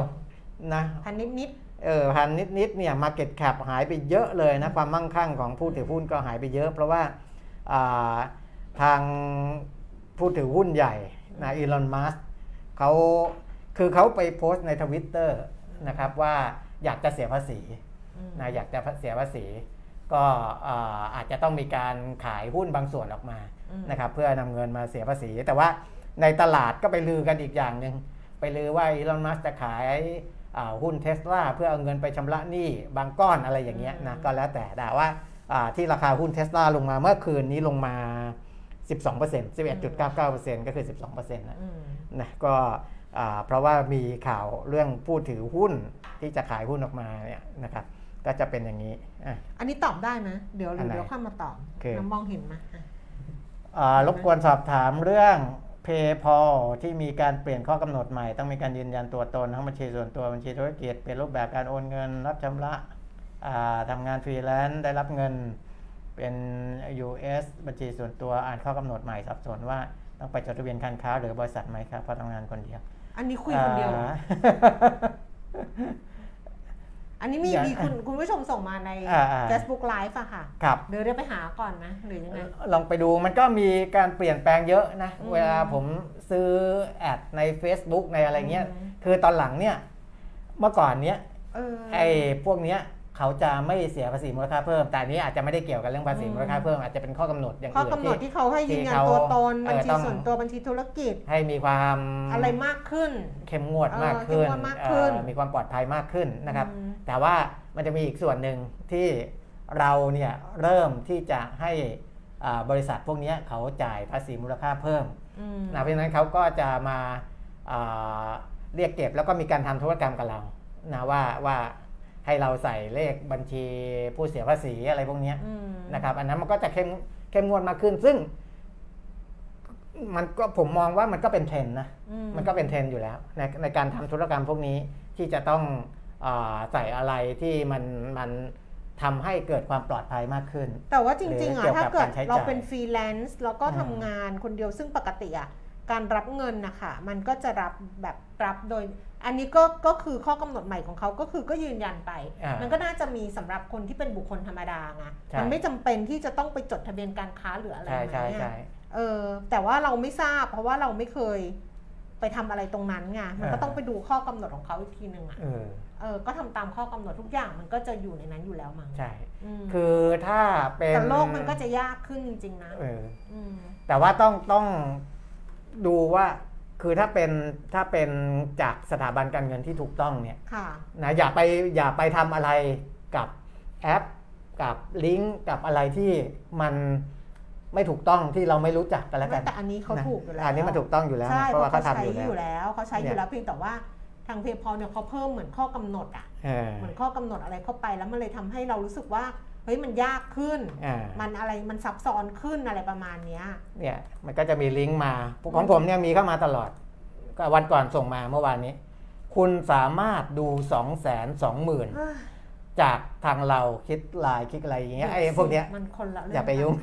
นะพันนิดนิด เออพันนิดๆเนี่ย market cap หายไปเยอะเลยนะความมั่งคั่งของผู้ถือหุ้นก็หายไปเยอะ เพราะว่าอ่าทางผู้ถือหุ้นใหญ่นะอีลอนมัสเขาคือเขาไปโพสต์ในทวิตเตอร์นะครับว่าอยากจะเสียภาษีๆอืมนะอยากจะเสียภาษี ก็อ่าอาจจะต้องมีการขายหุ้นบางส่วนออกมาอืมนะครับเพื่อนำเงินมาเสียภาษี แต่ว่าในตลาดก็ไปลือกันอีกอย่างหนึ่งไปลือว่าอีลอนมัสจะขายอ่า หุ้นเทสลาเพื่อเอาเงินไปชำระหนี้บางก้อนอะไรอย่างเงี้ยนะก็แล้วแต่แต่ว่าอ่าที่ราคาหุ้นเทสลาลงมาเมื่อคืนนี้ลงมา 12% 11.99%ก็คือ 12%นะอืมนะก็อ่าเพราะว่ามีข่าวเรื่องผู้ถือหุ้นที่จะขายหุ้นออกมาเนี่ยนะครับก็จะเป็นอย่างนี้อะอันนี้ตอบได้ไหมเดี๋ยวหรือันไหนเดี๋ยวข้ามมาตอบโอเคน้ำมองเห็นไหมอะอ่ารบกวนสอบถามเรื่อง PayPal ที่มีการเปลี่ยนข้อกำหนดใหม่ ต้องมีการยืนยันตัวตนทั้งบัญชีส่วนตัวบัญชีธุรกิจเปลี่ยนรูปแบบการโอนเงิน รับชำระอ่าทำงานฟรีแลนซ์ได้รับเงินเป็น US บัญชีส่วนตัวอ่านข้อกำหนดใหม่สับสนว่าต้องไปจดทะเบียนการค้าหรือบริษัทไหมครับเพราะทำงานคนเดียว อันนี้คุยคนเดียวเหร ออ่าอันนี้มีอย่ามีคุณคุณผู้ชมส่งมาในอ่าอ่า Facebook Live อะค่ะครับเดี๋ยวเดี๋ยวไปหาก่อนนะหรือยังไงลองไปดูมันก็มีการเปลี่ยนแปลงเยอะนะอืมเวลาผมซื้อแอดใน Facebook ในอะไรเงี้ยอืมคือตอนหลังเนี่ย เมื่อก่อนเนี้ยเออไอ้พวกเนี้ย เขาจะไม่เสียภาษีมูลค่าเพิ่ม แต่อันนี้อาจจะไม่ได้เกี่ยวกับเรื่องภาษีอืมมูลค่าเพิ่มอาจจะเป็นข้อกำหนดอย่างข้ออื่นกำหนดที่ที่เขาให้ยืนยันที่เขาตัวตนเอบัญอชีต้องส่วนตัวบัญชีธุรกิจ ให้มีความอะไรมากขึ้น เข้มงวดเออมากขึ้นเข้มงวดมากขึ้นเอ่อมีความปลอดภัยมากขึ้นนะครับอืมแต่ว่ามันจะมีอีกส่วนหนึ่งที่เราเนี่ยเริ่มที่จะให้อ่าบริษัทพวกเนี้ยเขาจ่ายภาษีมูลค่าเพิ่มอืมนะเพราะฉะนั้นเขาก็จะมาอ่าเรียกเก็บแล้วก็มีการทำธุรกรรมกับเรานะว่าว่า ให้เราใส่เลขบัญชีผู้เสียภาษีอะไรพวกเนี้ยอืมนะครับอันนั้นมันก็จะเข้มเข้มงวดมากขึ้น ซึ่ง มันก็ผมมองว่ามันก็เป็นเทรนด์นะอืมันก็เป็นเทรนด์อยู่แล้วในในการทำธุรกรรมพวกนี้ที่จะต้องอาใส่อะไรที่มันมันทำให้เกิดความปลอดภัยมากขึ้น แต่ว่าจริงๆหรือเกี่ยวกับอะถ้าเกิดการใช้จ่ายเราเป็นฟรีแลนซ์แล้วก็อืมทำงานคนเดียวซึ่งปกติอะ การรับเงินนะคะมันก็จะรับแบบรับโดย อันนี้ก็ก็คือข้อกำหนดใหม่ของเขาก็คือก็ยืนยันไปอ่ามัมันก็น่าจะมีสำหรับคนที่เป็นบุคคลธรรมดาไงใช่มันไม่จำเป็นที่จะต้องไปจดทะเบียนการค้าหรืออะไรใช่ไหมใช่อะใช่เออแต่ว่าเราไม่ทราบ เพราะว่าเราไม่เคยไปทำอะไรตรงนั้นไงมันก็ต้องไปดูข้อกำหนดของเขาอีกทีหนึ่งอะเออเออก็ทำตามข้อกำหนดทุกอย่างมันก็จะอยู่ในนั้นอยู่แล้วมั้งใช่อืมคือถ้าเป็นแต่โลกมันก็จะยากขึ้นจริงๆนะเอออืมแต่ว่าต้องต้อง ดูว่าคือถ้าเป็นถ้าเป็นจากสถาบันการเงินที่ถูกต้องเนี่ยค่ะนะอย่าไปอย่าไปทำอะไรกับแอป กับลิงก์กับอะไรที่มันไม่ถูกต้องที่เราไม่รู้จักกันแล้วกันแต่อันนี้เขานะถูกอยู่แล้วอันนี้มันถูกต้องอยู่แล้วใช่นะเพเพราะราะว่าเขาเขาใช้ทำอยู่อยู่แล้วแล้วเขาใช้อยู่แล้วเพียงแต่ว่าทางเพย์พอเนี่ยเขาเพิ่มเหมือนข้อกำหนดอะเออเหมือนข้อกำหนดอะไรเข้าไปแล้วมันเลยทำให้เรารู้สึกว่า เฮ้ยมันยากขึ้นอ่ามันอะไรมันซับซ้อนขึ้นอะไรประมาณเนี้ยเนี่ยมันก็จะมีลิงก์มาของผมเนี่ยมีเข้ามาตลอด ก็วันก่อนส่งมาเมื่อวานนี้ คุณสามารถดู2องแสนสองหมื่นจากทางเราคิดไลน์คิดอะไรอย่างเงี้ยไอ้พวกเนี้ยมันคนละเรื่องอย่าไปยุ่ง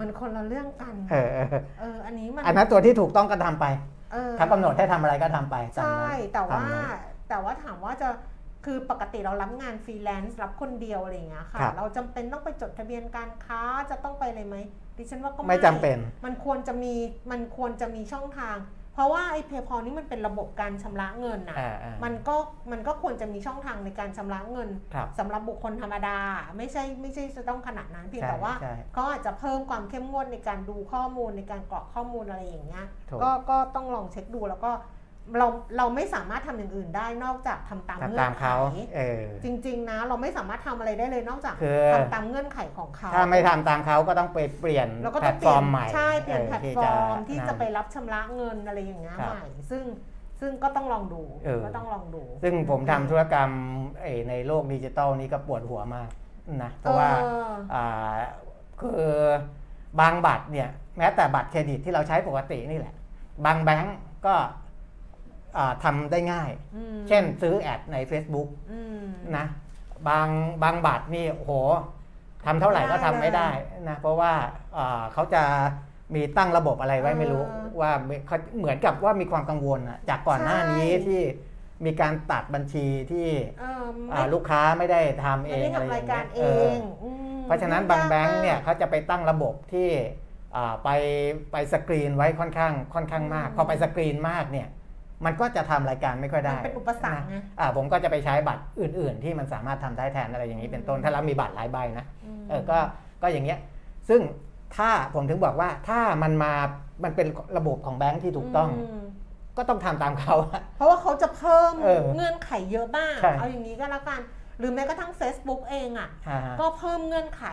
มันคนละเรื่องกันเออเออเอออันนี้มันอันนั้นตัวที่ถูกต้องก็ทำไปเออถ้ากำหนดให้ทำอะไรก็ทำไปามใช่นั้นแต่ว่าตมนั้นแต่ว่าถามว่าจะ คือปกติเรารับงานฟรีแลนซ์รับคนเดียวอะไรอย่างเงี้ยค่ะ ครับ เราจำเป็นต้องไปจดทะเบียนการค้าจะต้องไปอะไรไหมดิฉันว่าก็ไม่จำเป็น มันควรจะมีมันควรจะมีช่องทาง เพราะว่าไอ้เพย์พอนี่มันเป็นระบบการชำระเงินน่ะอ่าอ่ามันก็มันก็ควรจะมีช่องทางในการชำระเงินครับสำหรับบุคคลธรรมดา ไม่ใช่ไม่ใช่จะต้องขนาดนั้นเพียงใช่แต่ว่า ใช่ เขาอาจจะเพิ่มความเข้มงวดในการดูข้อมูลในการกรอกข้อมูลอะไรอย่างเงี้ย ถูก ก็ก็ต้องลองเช็คดูแล้วก็ เราเราไม่สามารถทำอย่างอื่นได้นอกจากทำตามเงื่ทำอตามนไขเขาเออจริง ๆ นะ เราไม่สามารถทำอะไรได้เลยนอกจากคือทำตามเงื่อนไขของเขา ถ้าไม่ทำตามเขาก็ต้องไปเปลี่ยนแล้วก็ต้องเปลี่ยน แพลต้อร์มใหม่ใช่เปลี่ยนแพลตฟอร์มที่จะไปนั่นรับชำระเงินอะไรอย่างเงี้ยครับใหม่ ซึ่งซึ่งก็ต้องลองดูเออก็ต้องลองดู ซึ่งผมทำธุรกรรมเอ่อในโลกดิจิตอลนี้ก็ปวดหัวมากนะเพราะว่าเอออ่าคือบางบัตรเนี่ยแม้แต่บัตรเครดิตที่เราใช้ปกตินี่แหละ บางแบงก์ก็อ่า ทำได้ง่ายอืมเช่นซื้อ ad ใน Facebook อืมนะบางบางบัตรนี่โอ้โหทำเท่าไหร่ก็ทำไม่ได้นะเพราะว่าอ่าเขาจะมีตั้งระบบอะไรไว้ไม่รู้เออว่าเขาเหมือนกับว่ามีความกังวลนะจากก่อนหน้านี้ใช่ที่มีการตัดบัญชีที่เอออ่าลูกค้าไม่ได้ทำเอไม่งได้อะไรอทำรายย่างการเงี้ยเอเอองมเพราะฉะนั้นบางแบงค์เนี่ยเขาจะไปตั้งระบบที่อ่าไปไปสกรีนไว้ค่อนข้างค่อนข้างมาก พอไปสกรีนมากเนี่ย มันก็จะทำรายการไม่ค่อยมัได้นเป็นอุปสรรคไงนะอ่าผมก็จะไปใช้บัตรอื่น ๆ ที่มันสามารถทำได้แทนอะไรอย่างนี้เป็นต้น ถ้าเรามีบัตรหลายใบนะมเออก็ก็อย่างเงี้ยซึ่งถ้าผมถึงบอกว่าถ้ามันมามันเป็นระบบของแบงค์ที่ถูกต้องมก็ต้องทำตามเขาอะเพราะว่าเขาจะเพิ่มเออเงื่อนไขเยอะมากใช่เอาอย่างนี้ก็แล้วกัน หรือแม้กระทั่ง Facebook เองอะอ่าฮะก็เพิ่มเงื่อนไข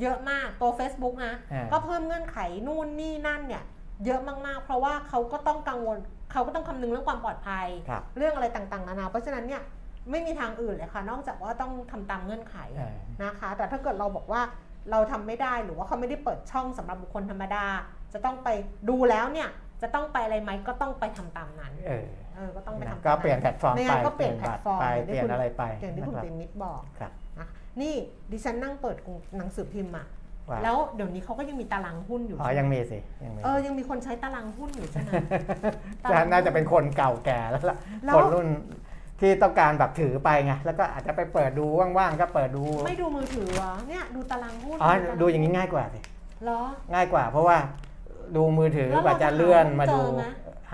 เยอะมาก ตัว Facebook นะอ่าก็เพิ่มเงื่อนไขนู่นนี่นั่นเนี่ย เยอะมากๆ เพราะว่าเขาก็ต้องกังวล เขาก็ต้องคำนึงเรื่องความปลอดภัย ครับ เรื่องอะไรต่างๆนานาเพราะฉะนั้นเนี่ยไม่มีทางอื่นเลยค่ะ นอกจากว่าต้องทำตามเงื่อนไขเออนะคะ แต่ถ้าเกิดเราบอกว่าเราทำไม่ได้หรือว่าเขาไม่ได้เปิดช่องสำหรับบุคคลธรรมดา จะต้องไปดูแล้วเนี่ยจะต้องไปอะไรไหมก็ต้องไปทำตามนั้นเออเออก็ต้องไปทำตามก็เปลี่ยนแพลตฟอร์มไม่ไปงั้นก็เปลี่ยนแพลบัตตฟอร์มไปอย่างเปที่ลี่ยคุนณอะไรไปอย่างที่คุณนะครับปิมิตรบอกครับ นะนี่ดิฉันนั่งเปิดหนังสือพิมพ์อะว่า แล้วเดี๋ยวนี้เขาก็ยังมีตารางหุ้นอยู่อ๋อใช่ไหมยังมีสิยังมีเออยังมีคนใช้ตารางหุ้นอยู่ใช่ไหมจะน่าจะเป็นคนเก่าแก่แล้วล่ะแล้วคนรุ่นที่ต้องการแบบถือไปไงแล้วก็อาจจะไปเปิดดูว่างๆก็เปิดดู ไม่ดูมือถือวะเนี่ยดูตารางหุ้นอ๋อตรดูอย่างนี้ง่ายกว่าสิเหรอง่ายกว่าเพราะว่าดูมือถือแล้วกเราว่าจะเลื่อนมาดูเจอไหม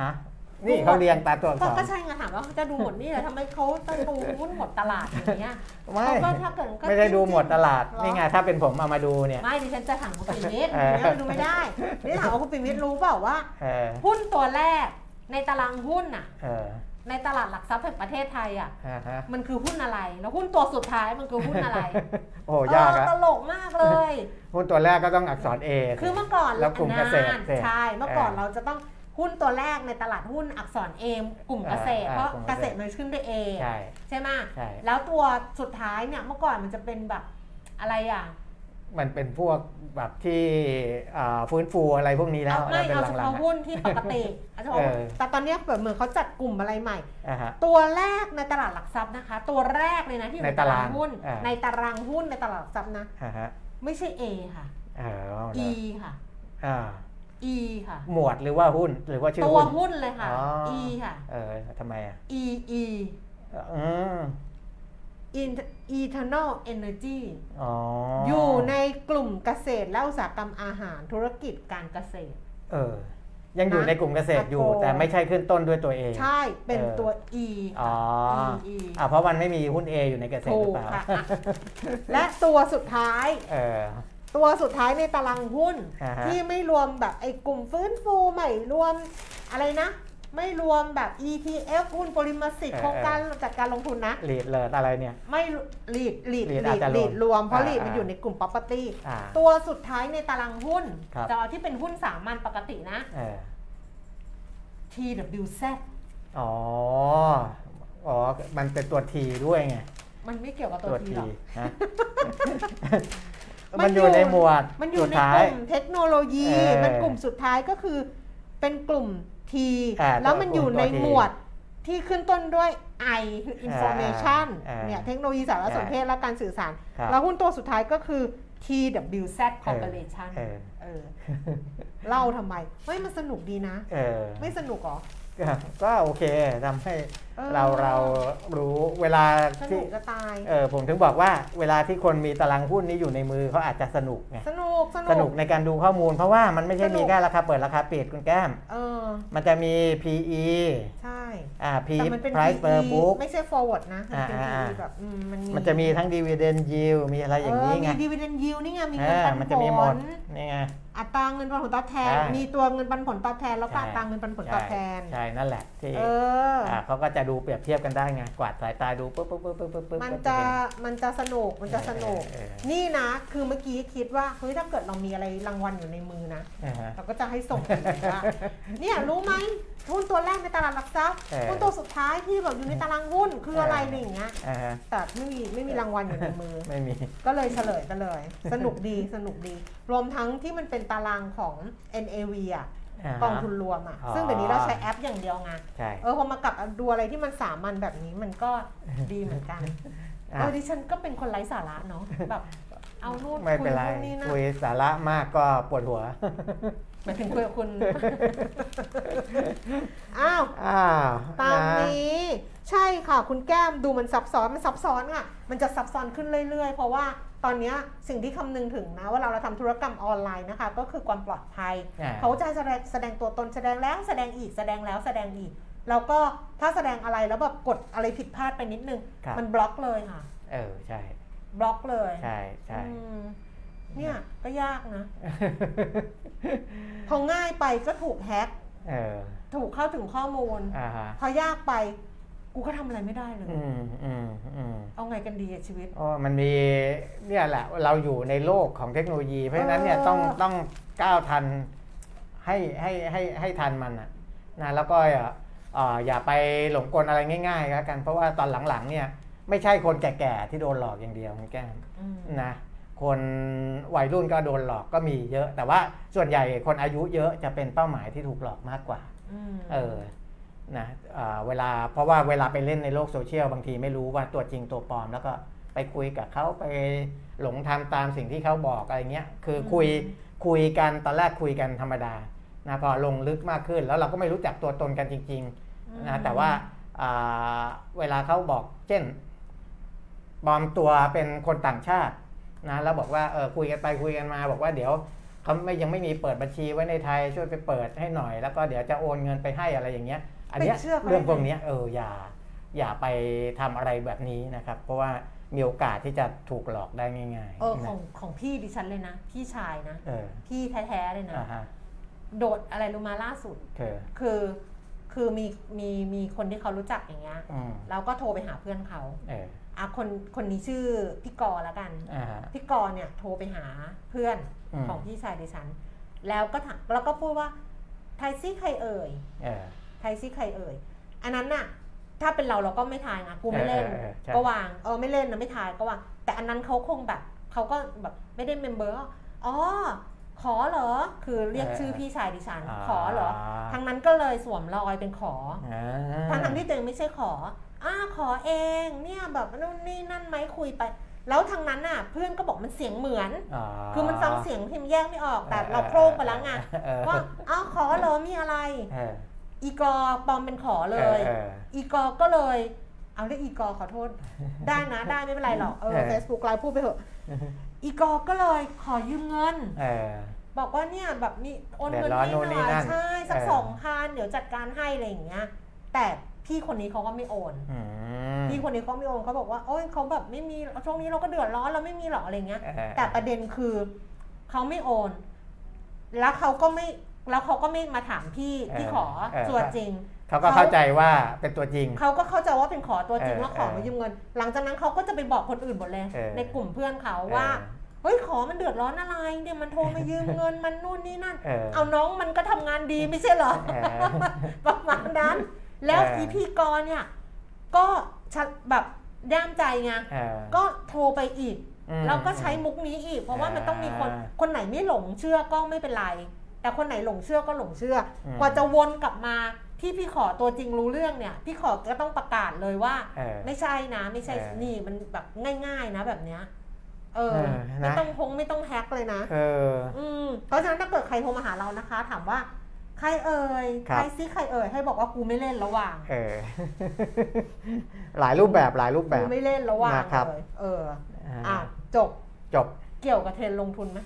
ฮะ นี่เขาเรียงตามตัวอักก็ษร ก็ใช่ไงถามว่าเขาจะดูหมดนี่แหละทำไมเขาต้องดูหุ้นหมดตลาดอย่างเงี้ยไม่ เขาก็ถ้าเกิดก็ไม่ได้ดูหมดตลาด เหรอ นี่ไงถ้าเป็นผมเอามาดูเนี่ย ไม่ดิฉันจะถามคุณปิมิตรเออเนี่ยมันดูไม่ได้นี่ถามว่าคุณปิมิตรรู้เปล่าว่า เออหุ้นตัวแรกในตารางหุ้นน่ะ เออในตลาดหลักทรัพย์แห่งประเทศไทยอะ อ่าฮะมันคือหุ้นอะไร แล้วหุ้นตัวสุดท้ายมันคือหุ้นอะไรโอ้โหยากเอออะตลกมากเลย หุ้นตัวแรกก็ต้องอักษร A คือเมื่อก่อนแล้วกลุ่มเกษตรนานเสร็จ ใช่ เมื่อก่อนเออเราจะต้อง หุ้นตัวแรกในตลาดหุ้นอักษรเอมกลุ่มเกษตรอ่าเพราะกลุ่มเกเกษษตตรรมันขึ้นด้วยเอใช่ใช่ไหมใช่แล้วตัวสุดท้ายเนี่ยเมื่อก่อนมันจะเป็นแบบอะไรอะมันเป็นพวกแบบที่อ่าฟื้นฟูอะไรพวกนี้แล้วเอาไม่แล้วเป็นเอาเฉหลังพาะๆอะหุ้นที่ปกติเอาเฉพาะเออแต่ตอนเนี้ยแบบเหมือนเขาจัดกลุ่มอะไรใหม่อ่าฮะตัวแรกในตลาดหลักทรัพย์นะคะ ตัวแรกเลยนะที่อยู่ในในตารางตารางหุ้นอ่าในตารางหุ้นในตลาดหลักทรัพย์นะอ่าฮะไม่ใช่ A ค่ะเออเอา E ละค่ะอ่า E ค่ะ หมวดหรือว่าหุ้นหรือว่าชื่อตัวหุ้น หุ้นเลยค่ะ อ๋อ E ค่ะ เออทำไมอะ E E อืม In- Eternal Energy อ๋อออยู่ในกลุ่มเกษตรและอุตสาหกรรมอาหารธุรกิจการเกษตร เออ ยังอยู่นะในกลุ่มเกษตรอยู่อะโกแต่ไม่ใช่ขึ้นต้นด้วยตัวเอง ใช่เป็นเออ ตัว E อ๋อค่ะ E E อ่าเพราะมันไม่มีหุ้น A อยู่ในเกษตรถูหรือกเปล่าค่ะอะ และตัวสุดท้าย เออ ตัวสุดท้ายในตารางหุ้น อ่าฮะ ที่ไม่รวมแบบไอ้กลุ่มฟื้นฟูไม่รวมอะไรนะ ไม่รวมแบบ ETF หุ้นปริมาสิทธิ์โครงการจัดการลงทุนนะ ลีดเลิศอะไรเนี่ย ไม่ลีดลีด lead ลีอาดจจะรวมลีดรวม เพราะอ่าลีดมันอ่า อยู่ในกลุ่ม property อ่า ตัวสุดท้ายในตารางหุ้นครับจะเอาที่เป็นหุ้นสามัญปกตินะ เออ TWZ อ๋อ อ๋อ มันเป็นตัวทีด้วยไง มันไม่เกี่ยวกับตัวตัวทีทีหรอกฮะ มันอยู่ในหมวดมันอยู่สุดในท้ากยลุ่มเทคโนโลยีเออมันกลุ่มสุดท้ายก็คือเป็นกลุ่ม T อ่าแล้วมันอยู่ในตัว T หมวดที่ขึ้นต้นด้วย I คือ information อ่าเนี่ยเทคโนโลยีสารสนเทศและการสื่อสารครับแล้วหุ้นตัวสุดท้ายก็คือ TWZ Corporation เออเออเล่าทำไมเฮ้ยมันสนุกดีนะเออไม่สนุกเหรอ ก็ก็โอเคทำให้เออเราเรารู้เวลาสนุที่กจะตายเออผมถึงบอกว่าเวลาที่คนมีตารางหุ้นนี้อยู่ในมือเขาอาจจะสนุกไงสนุกสสนุนุกกในการดูข้อมูล เพราะว่ามันไม่ใช่สนุกมีแค่ราคาเปิดราคาปิดคุณแก้มเออมันจะมี PE ใช่อ่า P แต่มันเป็น price per PE book ไม่ใช่ forward นะมันเป็นอ่า PE แบบอืมมันมีมันจะมีทั้ง dividend yield มีอะไรอย่างนี้ไงเมี dividend yield นี่ไงมีเอเงินอปันผลมันจะมีหมดนี่ไง อัตราเงินปันผลตอบแทน ใช่ มีตัวเงินปันผลตอบแทนแล้วก็ใช่อัตราเงินปันผลตอบแทน ใช่นั่นแหละที่เอออ่าเขาก็จะดูเปรียบเทียบกันได้ไงกวาดสายตาดูปุ๊บปุ๊บปุ๊บปุ๊บปุ๊บปุ๊บมันก็จะเห็มันจะสนุกมันจะสนุกเออเออนี่นะ คือเมื่อกี้คิดว่าเฮ้ยถ้าเกิดเรามีอะไรรางวัลอยู่ในมือนะอ่าฮะเราก็จะให้ส่งไปเลยว่าเนี่ยรู้ไหมหุ้นตัวแรกในตลาดหลักทรัพย์เออหุ้นตัวสุดท้ายที่แบบอยู่ในตารางหุ้นคืออะไรเอออ อะไรอย่างเงี้ยอ่าฮะแต่ไม่มีไม่มีรางวัลอยู่ในมือ ไม่มี ก็เลยเฉลยกันเลย สนุกดีสนุกดี รวมทั้งที่มันเป็นตารางของ NAV อะาฮะกองทุนรวมอะอ๋อซึ่งเดี๋ยวนี้เราใช้แอปอย่างเดียวไงใช่เออพอมากลับดูอะไรที่มันสามัญแบบนี้มันก็ดีเหมือนกันอะเออดิฉันก็เป็นคนไร้สาระเนาะแบบเอานู่นไม่คุเป็ยนไรนู่นนี่นั่นคุยสาระมากก็ปวดหัวหมายถึงคุยกับคุณอ้าวอ้าวตามะนี้ ใช่ค่ะ คุณแก้มดูมันซับซ้อนมันซับซ้อนอะ มันจะซับซ้อนขึ้นเรื่อยๆ เพราะว่า ตอนเนี้ยสิ่งที่คำนึงถึงนะว่าเราเราทำธุรกรรมออนไลน์นะคะ ก็คือความปลอดภัยอ่าเขาจะแสดงแสดงตัวตนแสดงแล้วแสดงอีกแสดงแล้วแสดงอีก แล้วก็ถ้าแสดงอะไรแล้วแบบกดอะไรผิดพลาดไปนิดนึงครับมันบล็อกเลยค่ะ เออใช่บล็อกเลยใช่ใช่อืมเนี่ยก็ยากนะ พอง่ายไปก็ถูกแฮ็กเออถูกเข้าถึงข้อมูลอ่าฮะพอยากไป กูก็ทำอะไรไม่ได้เลยอืมอืมอืมเอาไงกันดีอะชีวิตอ๋อมันมีเนี่ยแหละเราอยู่ในโลกของเทคโนโลยี เพราะฉะนั้นเนี่ยเออต้องต้องก้าวทันให้ให้ให้ให้ทันมันนะนะแล้วก็อย่าอ่าอย่าไปหลงกลอะไรง่ายๆแล้วกันเพราะว่าตอนหลังๆเนี่ยไม่ใช่คนแก่ๆที่โดนหลอกอย่างเดียวคุณแก้มอืมนะคนวัยรุ่นก็โดนหลอกก็มีเยอะ แต่ว่าส่วนใหญ่คนอายุเยอะจะเป็นเป้าหมายที่ถูกหลอกมากกว่าอืมเออ นะอ่าเวลาเพราะว่าเวลาไปเล่นในโลกโซเชียลบางทีไม่รู้ว่าตัวจริงตัวปลอม แล้วก็ไปคุยกับเขาไปหลงทำตามสิ่งที่เขาบอกอะไรเงี้ยคือคุยคุยกันตอนแรกคุยกันธรรมดานะพอลงลึกมากขึ้น แล้วเราก็ไม่รู้จักตัวตนกันจริงๆนะแต่ว่าอ่าเวลาเขาบอกเช่นปลอมตัวเป็นคนต่างชาตินะแล้วบอกว่าเออคุยกันไปคุยกันมาบอกว่าเดี๋ยวเขาไม่ยังไม่มีเปิดบัญชีไว้ในไทยช่วยไปเปิดให้หน่อย แล้วก็เดี๋ยวจะโอนเงินไปให้อะไรอย่างเงี้ย อันเนี้ยไปเชื่อเขาได้ไงเรื่องพวกเนี้ยเอออย่าอย่าไปทำอะไรแบบนี้นะครับ เพราะว่ามีโอกาสที่จะถูกหลอกได้ง่ายเออขนะองของพี่ดิฉันเลยนะ พี่ชายนะเออพี่แท้ๆเลยนะอ่าฮะโดดอะไรรู้มาล่าสุดเธอคือคือมีมีมีคนที่เขารู้จักอย่างเงี้ยอืมเราก็โทรไปหาเพื่อนเขาเอออะคนคนนี้ชื่อพี่กอแล้วกันอ่าฮะพี่กรณ์เนี่ยโทรไปหาเพื่อนอืมของพี่ชายดิฉัน แล้วก็ถามแล้วก็พูดว่าไทยซี่ใครเอ่ยเออ ไทยซี่ใครเอ่ย อันนั้นน่ะ ถ้าเป็นเราเราก็ไม่ทายนะกูไม่เล่นเออเออเออใช่ ก็วาง เออไม่เล่นนะไม่ทายก็วาง แต่อันนั้นเขาคงแบบเขาก็แบบไม่ได้เมมเบอร์อ๋อ ขอเหรอ คือเรียกชื่อพี่ชายดิฉัน ขอเหรอ ทางนั้นก็เลยสวมรอยเป็นขอ อ่าทั้งทั้งๆที่ตัวเองไม่ใช่ขออ่าขอเอง เนี่ยแบบนู่นนี่นั่นไหมคุยไป แล้วทางนั้นน่ะ เพื่อนก็บอกมันเสียงเหมือนอ๋อคือมันฟังเสียงพิมพ์แยกไม่ออก แต่เออเราโคร่งไปแล้วไง เออว่า อ้าวขอเหรอมีอะไร เออ อีกอปลอมเป็นขอเลยอออีกอก็เลย เอาเรียกอีกอขอโทษ ได้นะได้ไม่เป็นไรหรอกเออเออ เฟซบุ๊กไลฟ์พูดไปเถอะอีกอก็เลยขอยืมเงิน เออ บอกว่าเนี่ยแบบมีโอนเงินเดือดร้อนให้หนู่นนี่น่อยนั่นใช่สักเออ สองพันเดี๋ยวจัดการให้อะไรอย่างเงี้ย แต่พี่คนนี้เขาก็ไม่โอน อืมพี่คนนี้เขาไม่โอนเขาบอกว่าโอ้ยเขาแบบไม่มีช่วงนี้เราก็เดือดร้อนเราไม่มีหรอกอะไรเงี้ย เออแต่ประเด็นคือเขาไม่โอน แล้วเขาก็ไม่ แล้วเขาก็ไม่มาถามพี่ที่ขอตัวจริง เขาก็เข้าใจว่าเป็นตัวจริง เขาก็เข้าใจว่าเป็นขอตัวจริงเออแล้วขอมายืมเงิน หลังจากนั้นเขาก็จะไปบอกคนอื่นหมดเลย เออในกลุ่มเพื่อนเขาว่า เฮ้ยขอมันเดือดร้อนอะไรเนี่ยมันโทรมายืมเงิน มันนู่นนี่นั่น เออ เอาน้องมันก็ทำงานดีไม่ใช่เหรอ เออ ประมาณนั้น แล้วเอออี อีพีกรเนี่ย ก็ชัดแบบย่ามใจไง เออก็โทรไปอีก อืมแล้วก็ใช้มุกนี้อีก เพราะว่ามันต้องมีคน อ่า คนไหนไม่หลงเชื่อก็ไม่เป็นไร แต่คนไหนหลงเชื่อก็หลงเชื่ออมกว่าจะวนกลับมาที่พี่ขอตัวจริงรู้เรื่องเนี่ย พี่ขอก็ต้องประกาศเลยว่าเออไม่ใช่นะไม่ใช่เออนี่มันแบบง่าย ๆ นะแบบเนี้ยเออเออนะไม่ต้องพงไม่ต้องแฮกเลยนะเอออืมเพราะฉะนั้นถ้าเกิดใครโทรมาหาเรานะคะ ถามว่าใครเอ่ยครับใครซิใครเอ่ยให้บอกว่ากูไม่เล่นระหว่างเออหลายรูปแบบหลายรูปแบกูบไม่เล่นระหว่างนะครับเลยเอออ่าอะจบจบเกี่ยวกับเทรนด์ลงทุนไหม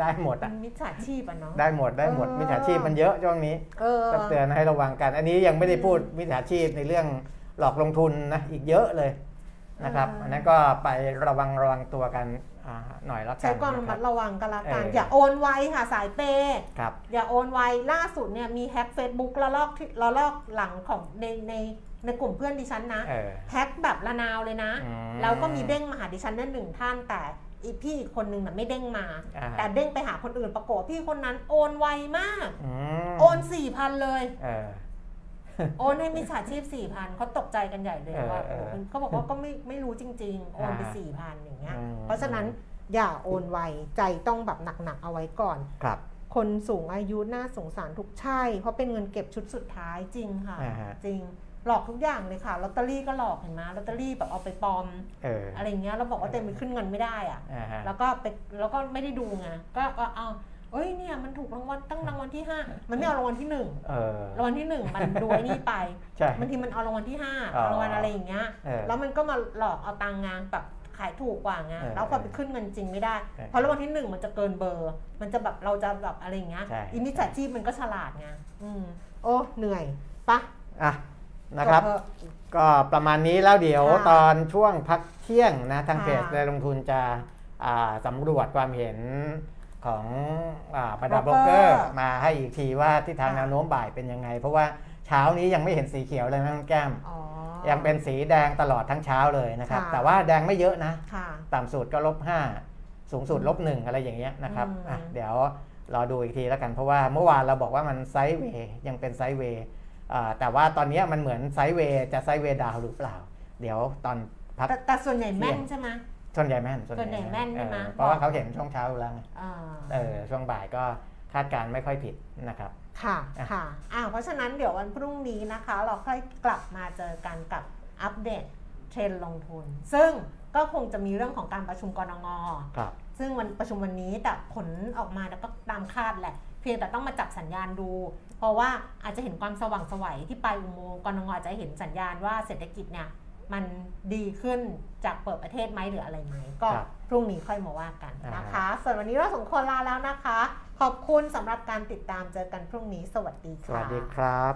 ได้หมดมัอะนมิจฉาชีพอะเนาะได้หมดได้หมดเออมิจฉาชีพมันเยอะช่วงนี้เออต้องเตือนให้ระวังกัน อันนี้ยังไม่ได้พูดมิจฉาชีพในเรื่องหลอกลงทุนนะอีกเยอะเลยนะครับอ่าอันนั้นก็ไประวังระวังตัวกันอ่าหน่อยแล้วกันใช้ความระนะคมัรัดบระวังกันละกันเออออย่าโอนไวค่ะสายเปย์ครับอย่าโอนไวล่าสุดเนี่ยมีแฮ็ก Facebook ละลอกที่ละลอกหลังของในในในกลุ่มเพื่อนดิฉันนะเออแฮ็กแบบละนาวเลยนะอืมแล้วก็มีเด้งมาหาดิฉันนั่นหนึ่งท่านแต่ อีพี่อีกคนนึงน่ะไม่เด้งมาอ่าแต่เด้งไปหาคนอื่นปรากฏว่าพี่คนนั้นโอนไวมากอืมโอนสี่พันเลยเออโอนให้มิจฉาชีพสี่พันเขาตกใจกันใหญ่เลยเออว่าเออโอ้เขาบอกว่าก็ไม่ไม่รู้จริง ๆ โอนไปอ่าสี่พันอย่างเงี้ยอืมเพราะฉะนั้นอย่าโอนไวใจต้องแบบหนักๆเอาไว้ก่อนครับ คนสูงอายุน่าสงสารทุกใช่ เพราะเป็นเงินเก็บชุดสุดท้ายจริงค่ะอ่าฮะจริง หลอกทุกอย่างเลยค่ะลอตเตอรี่ก็หลอกเห็นไหมลอตเตอรี่แบบเอาไปปลอมเอออะไรเงี้ยเราบอกว่าเต็มไปขึ้นเงินไม่ได้อะอ่าฮะแล้วก็ไปแล้วก็ไม่ได้ดูไงก็ก็เอาเอ้ยเนี่ยมันถูกรางวัลตั้งรางวัลที่ห้ามันไม่เอารางวัลที่หนึ่งเออรางวัลที่หนึ่งมันดูไอ้นี่ไปใช่บางทีมันเอารางวัลที่ห้าอ๋อรางวัลอะไรอย่างเงี้ยเออแล้วมันก็มาหลอกเอาตังค์งานแบบขายถูกกว่าไงเออแล้วพอไปขึ้นเงินจริงไม่ได้เออเพราะรางวัลที่หนึ่งมันจะเกินเบอร์ มันจะแบบเราจะแบบอะไรอย่างเงี้ยใช่อิมิจฉาชีพมันก็ฉลาดไงอืมโอ้เหนื่อยปะอะ นะครับจเถอก็ประมาณนี้แล้วเดี๋ยวค่ะตอนช่วงพักเที่ยงนะทางค่ะ เพจรายลงทุนจะอ่าสำรวจความเห็นของอาบรรดาบโบล็รอกกเกเกออร์ร์ มาให้อีกทีว่าทิศทางค่ะแนวโน้มบ่ายเป็นยังไง เพราะว่าเช้านี้ยังไม่เห็นสีเขียวเลยนะน้องแก้ม อ๋อ ยังเป็นสีแดงตลอดทั้งเช้าเลยนะครับ ค่ะ แต่ว่าแดงไม่เยอะนะ ค่ะ ต่ำสุดก็ลบห้าสูงสุดลบหนึ่งอะไรอย่างเงี้ยนะครับอืม อะเดี๋ยวรอดูอีกทีแล้วกัน เพราะว่าเมื่อวานเราบอกว่ามัน sideway ยังเป็น sideway อ่า แต่ว่าตอนเนี้ยมันเหมือน sideway จะ sideway down หรือเปล่า เดี๋ยวตอนพักแต่แต่ส่วนใหญ่แม่นเที่ยงใช่ไหมส่วนใหญ่แม่นส่วนใหญ่แม่นใช่ไหมเออเพราะว่าเขาเห็นช่วงเช้าอยู่แล้วไงอ่าเออช่วงบ่ายก็คาดการณ์ไม่ค่อยผิดนะครับค่ะอะค่ะอ่าเพราะฉะนั้นเดี๋ยววันพรุ่งนี้นะคะ เราค่อยกลับมาเจอกันกับอัปเดตเทรนด์ลงทุน ซึ่งก็คงจะมีเรื่องของการประชุมกรงงครับซึ่งวันประชุมวันนี้แต่ผลออกมาแล้วก็ตามคาดแหละ เพียงแต่ต้องมาจับสัญญาณดู เพราะว่าอาจจะเห็นความสว่างไสวัยที่ปลายอุโมงค์กรงงอาจจะเห็นสัญญาณว่าเศรษฐกิจเนี่ยมันดีขึ้นจากเปิดประเทศไหมหรืออะไรไหมก็ครับพรุ่งนี้ค่อยมาว่ากันนะคะอ่าส่วนวันนี้เราสองคนลาแล้วนะคะ ขอบคุณสำหรับการติดตามเจอกันพรุ่งนี้ สวัสดีสค่ะวัสดีครับ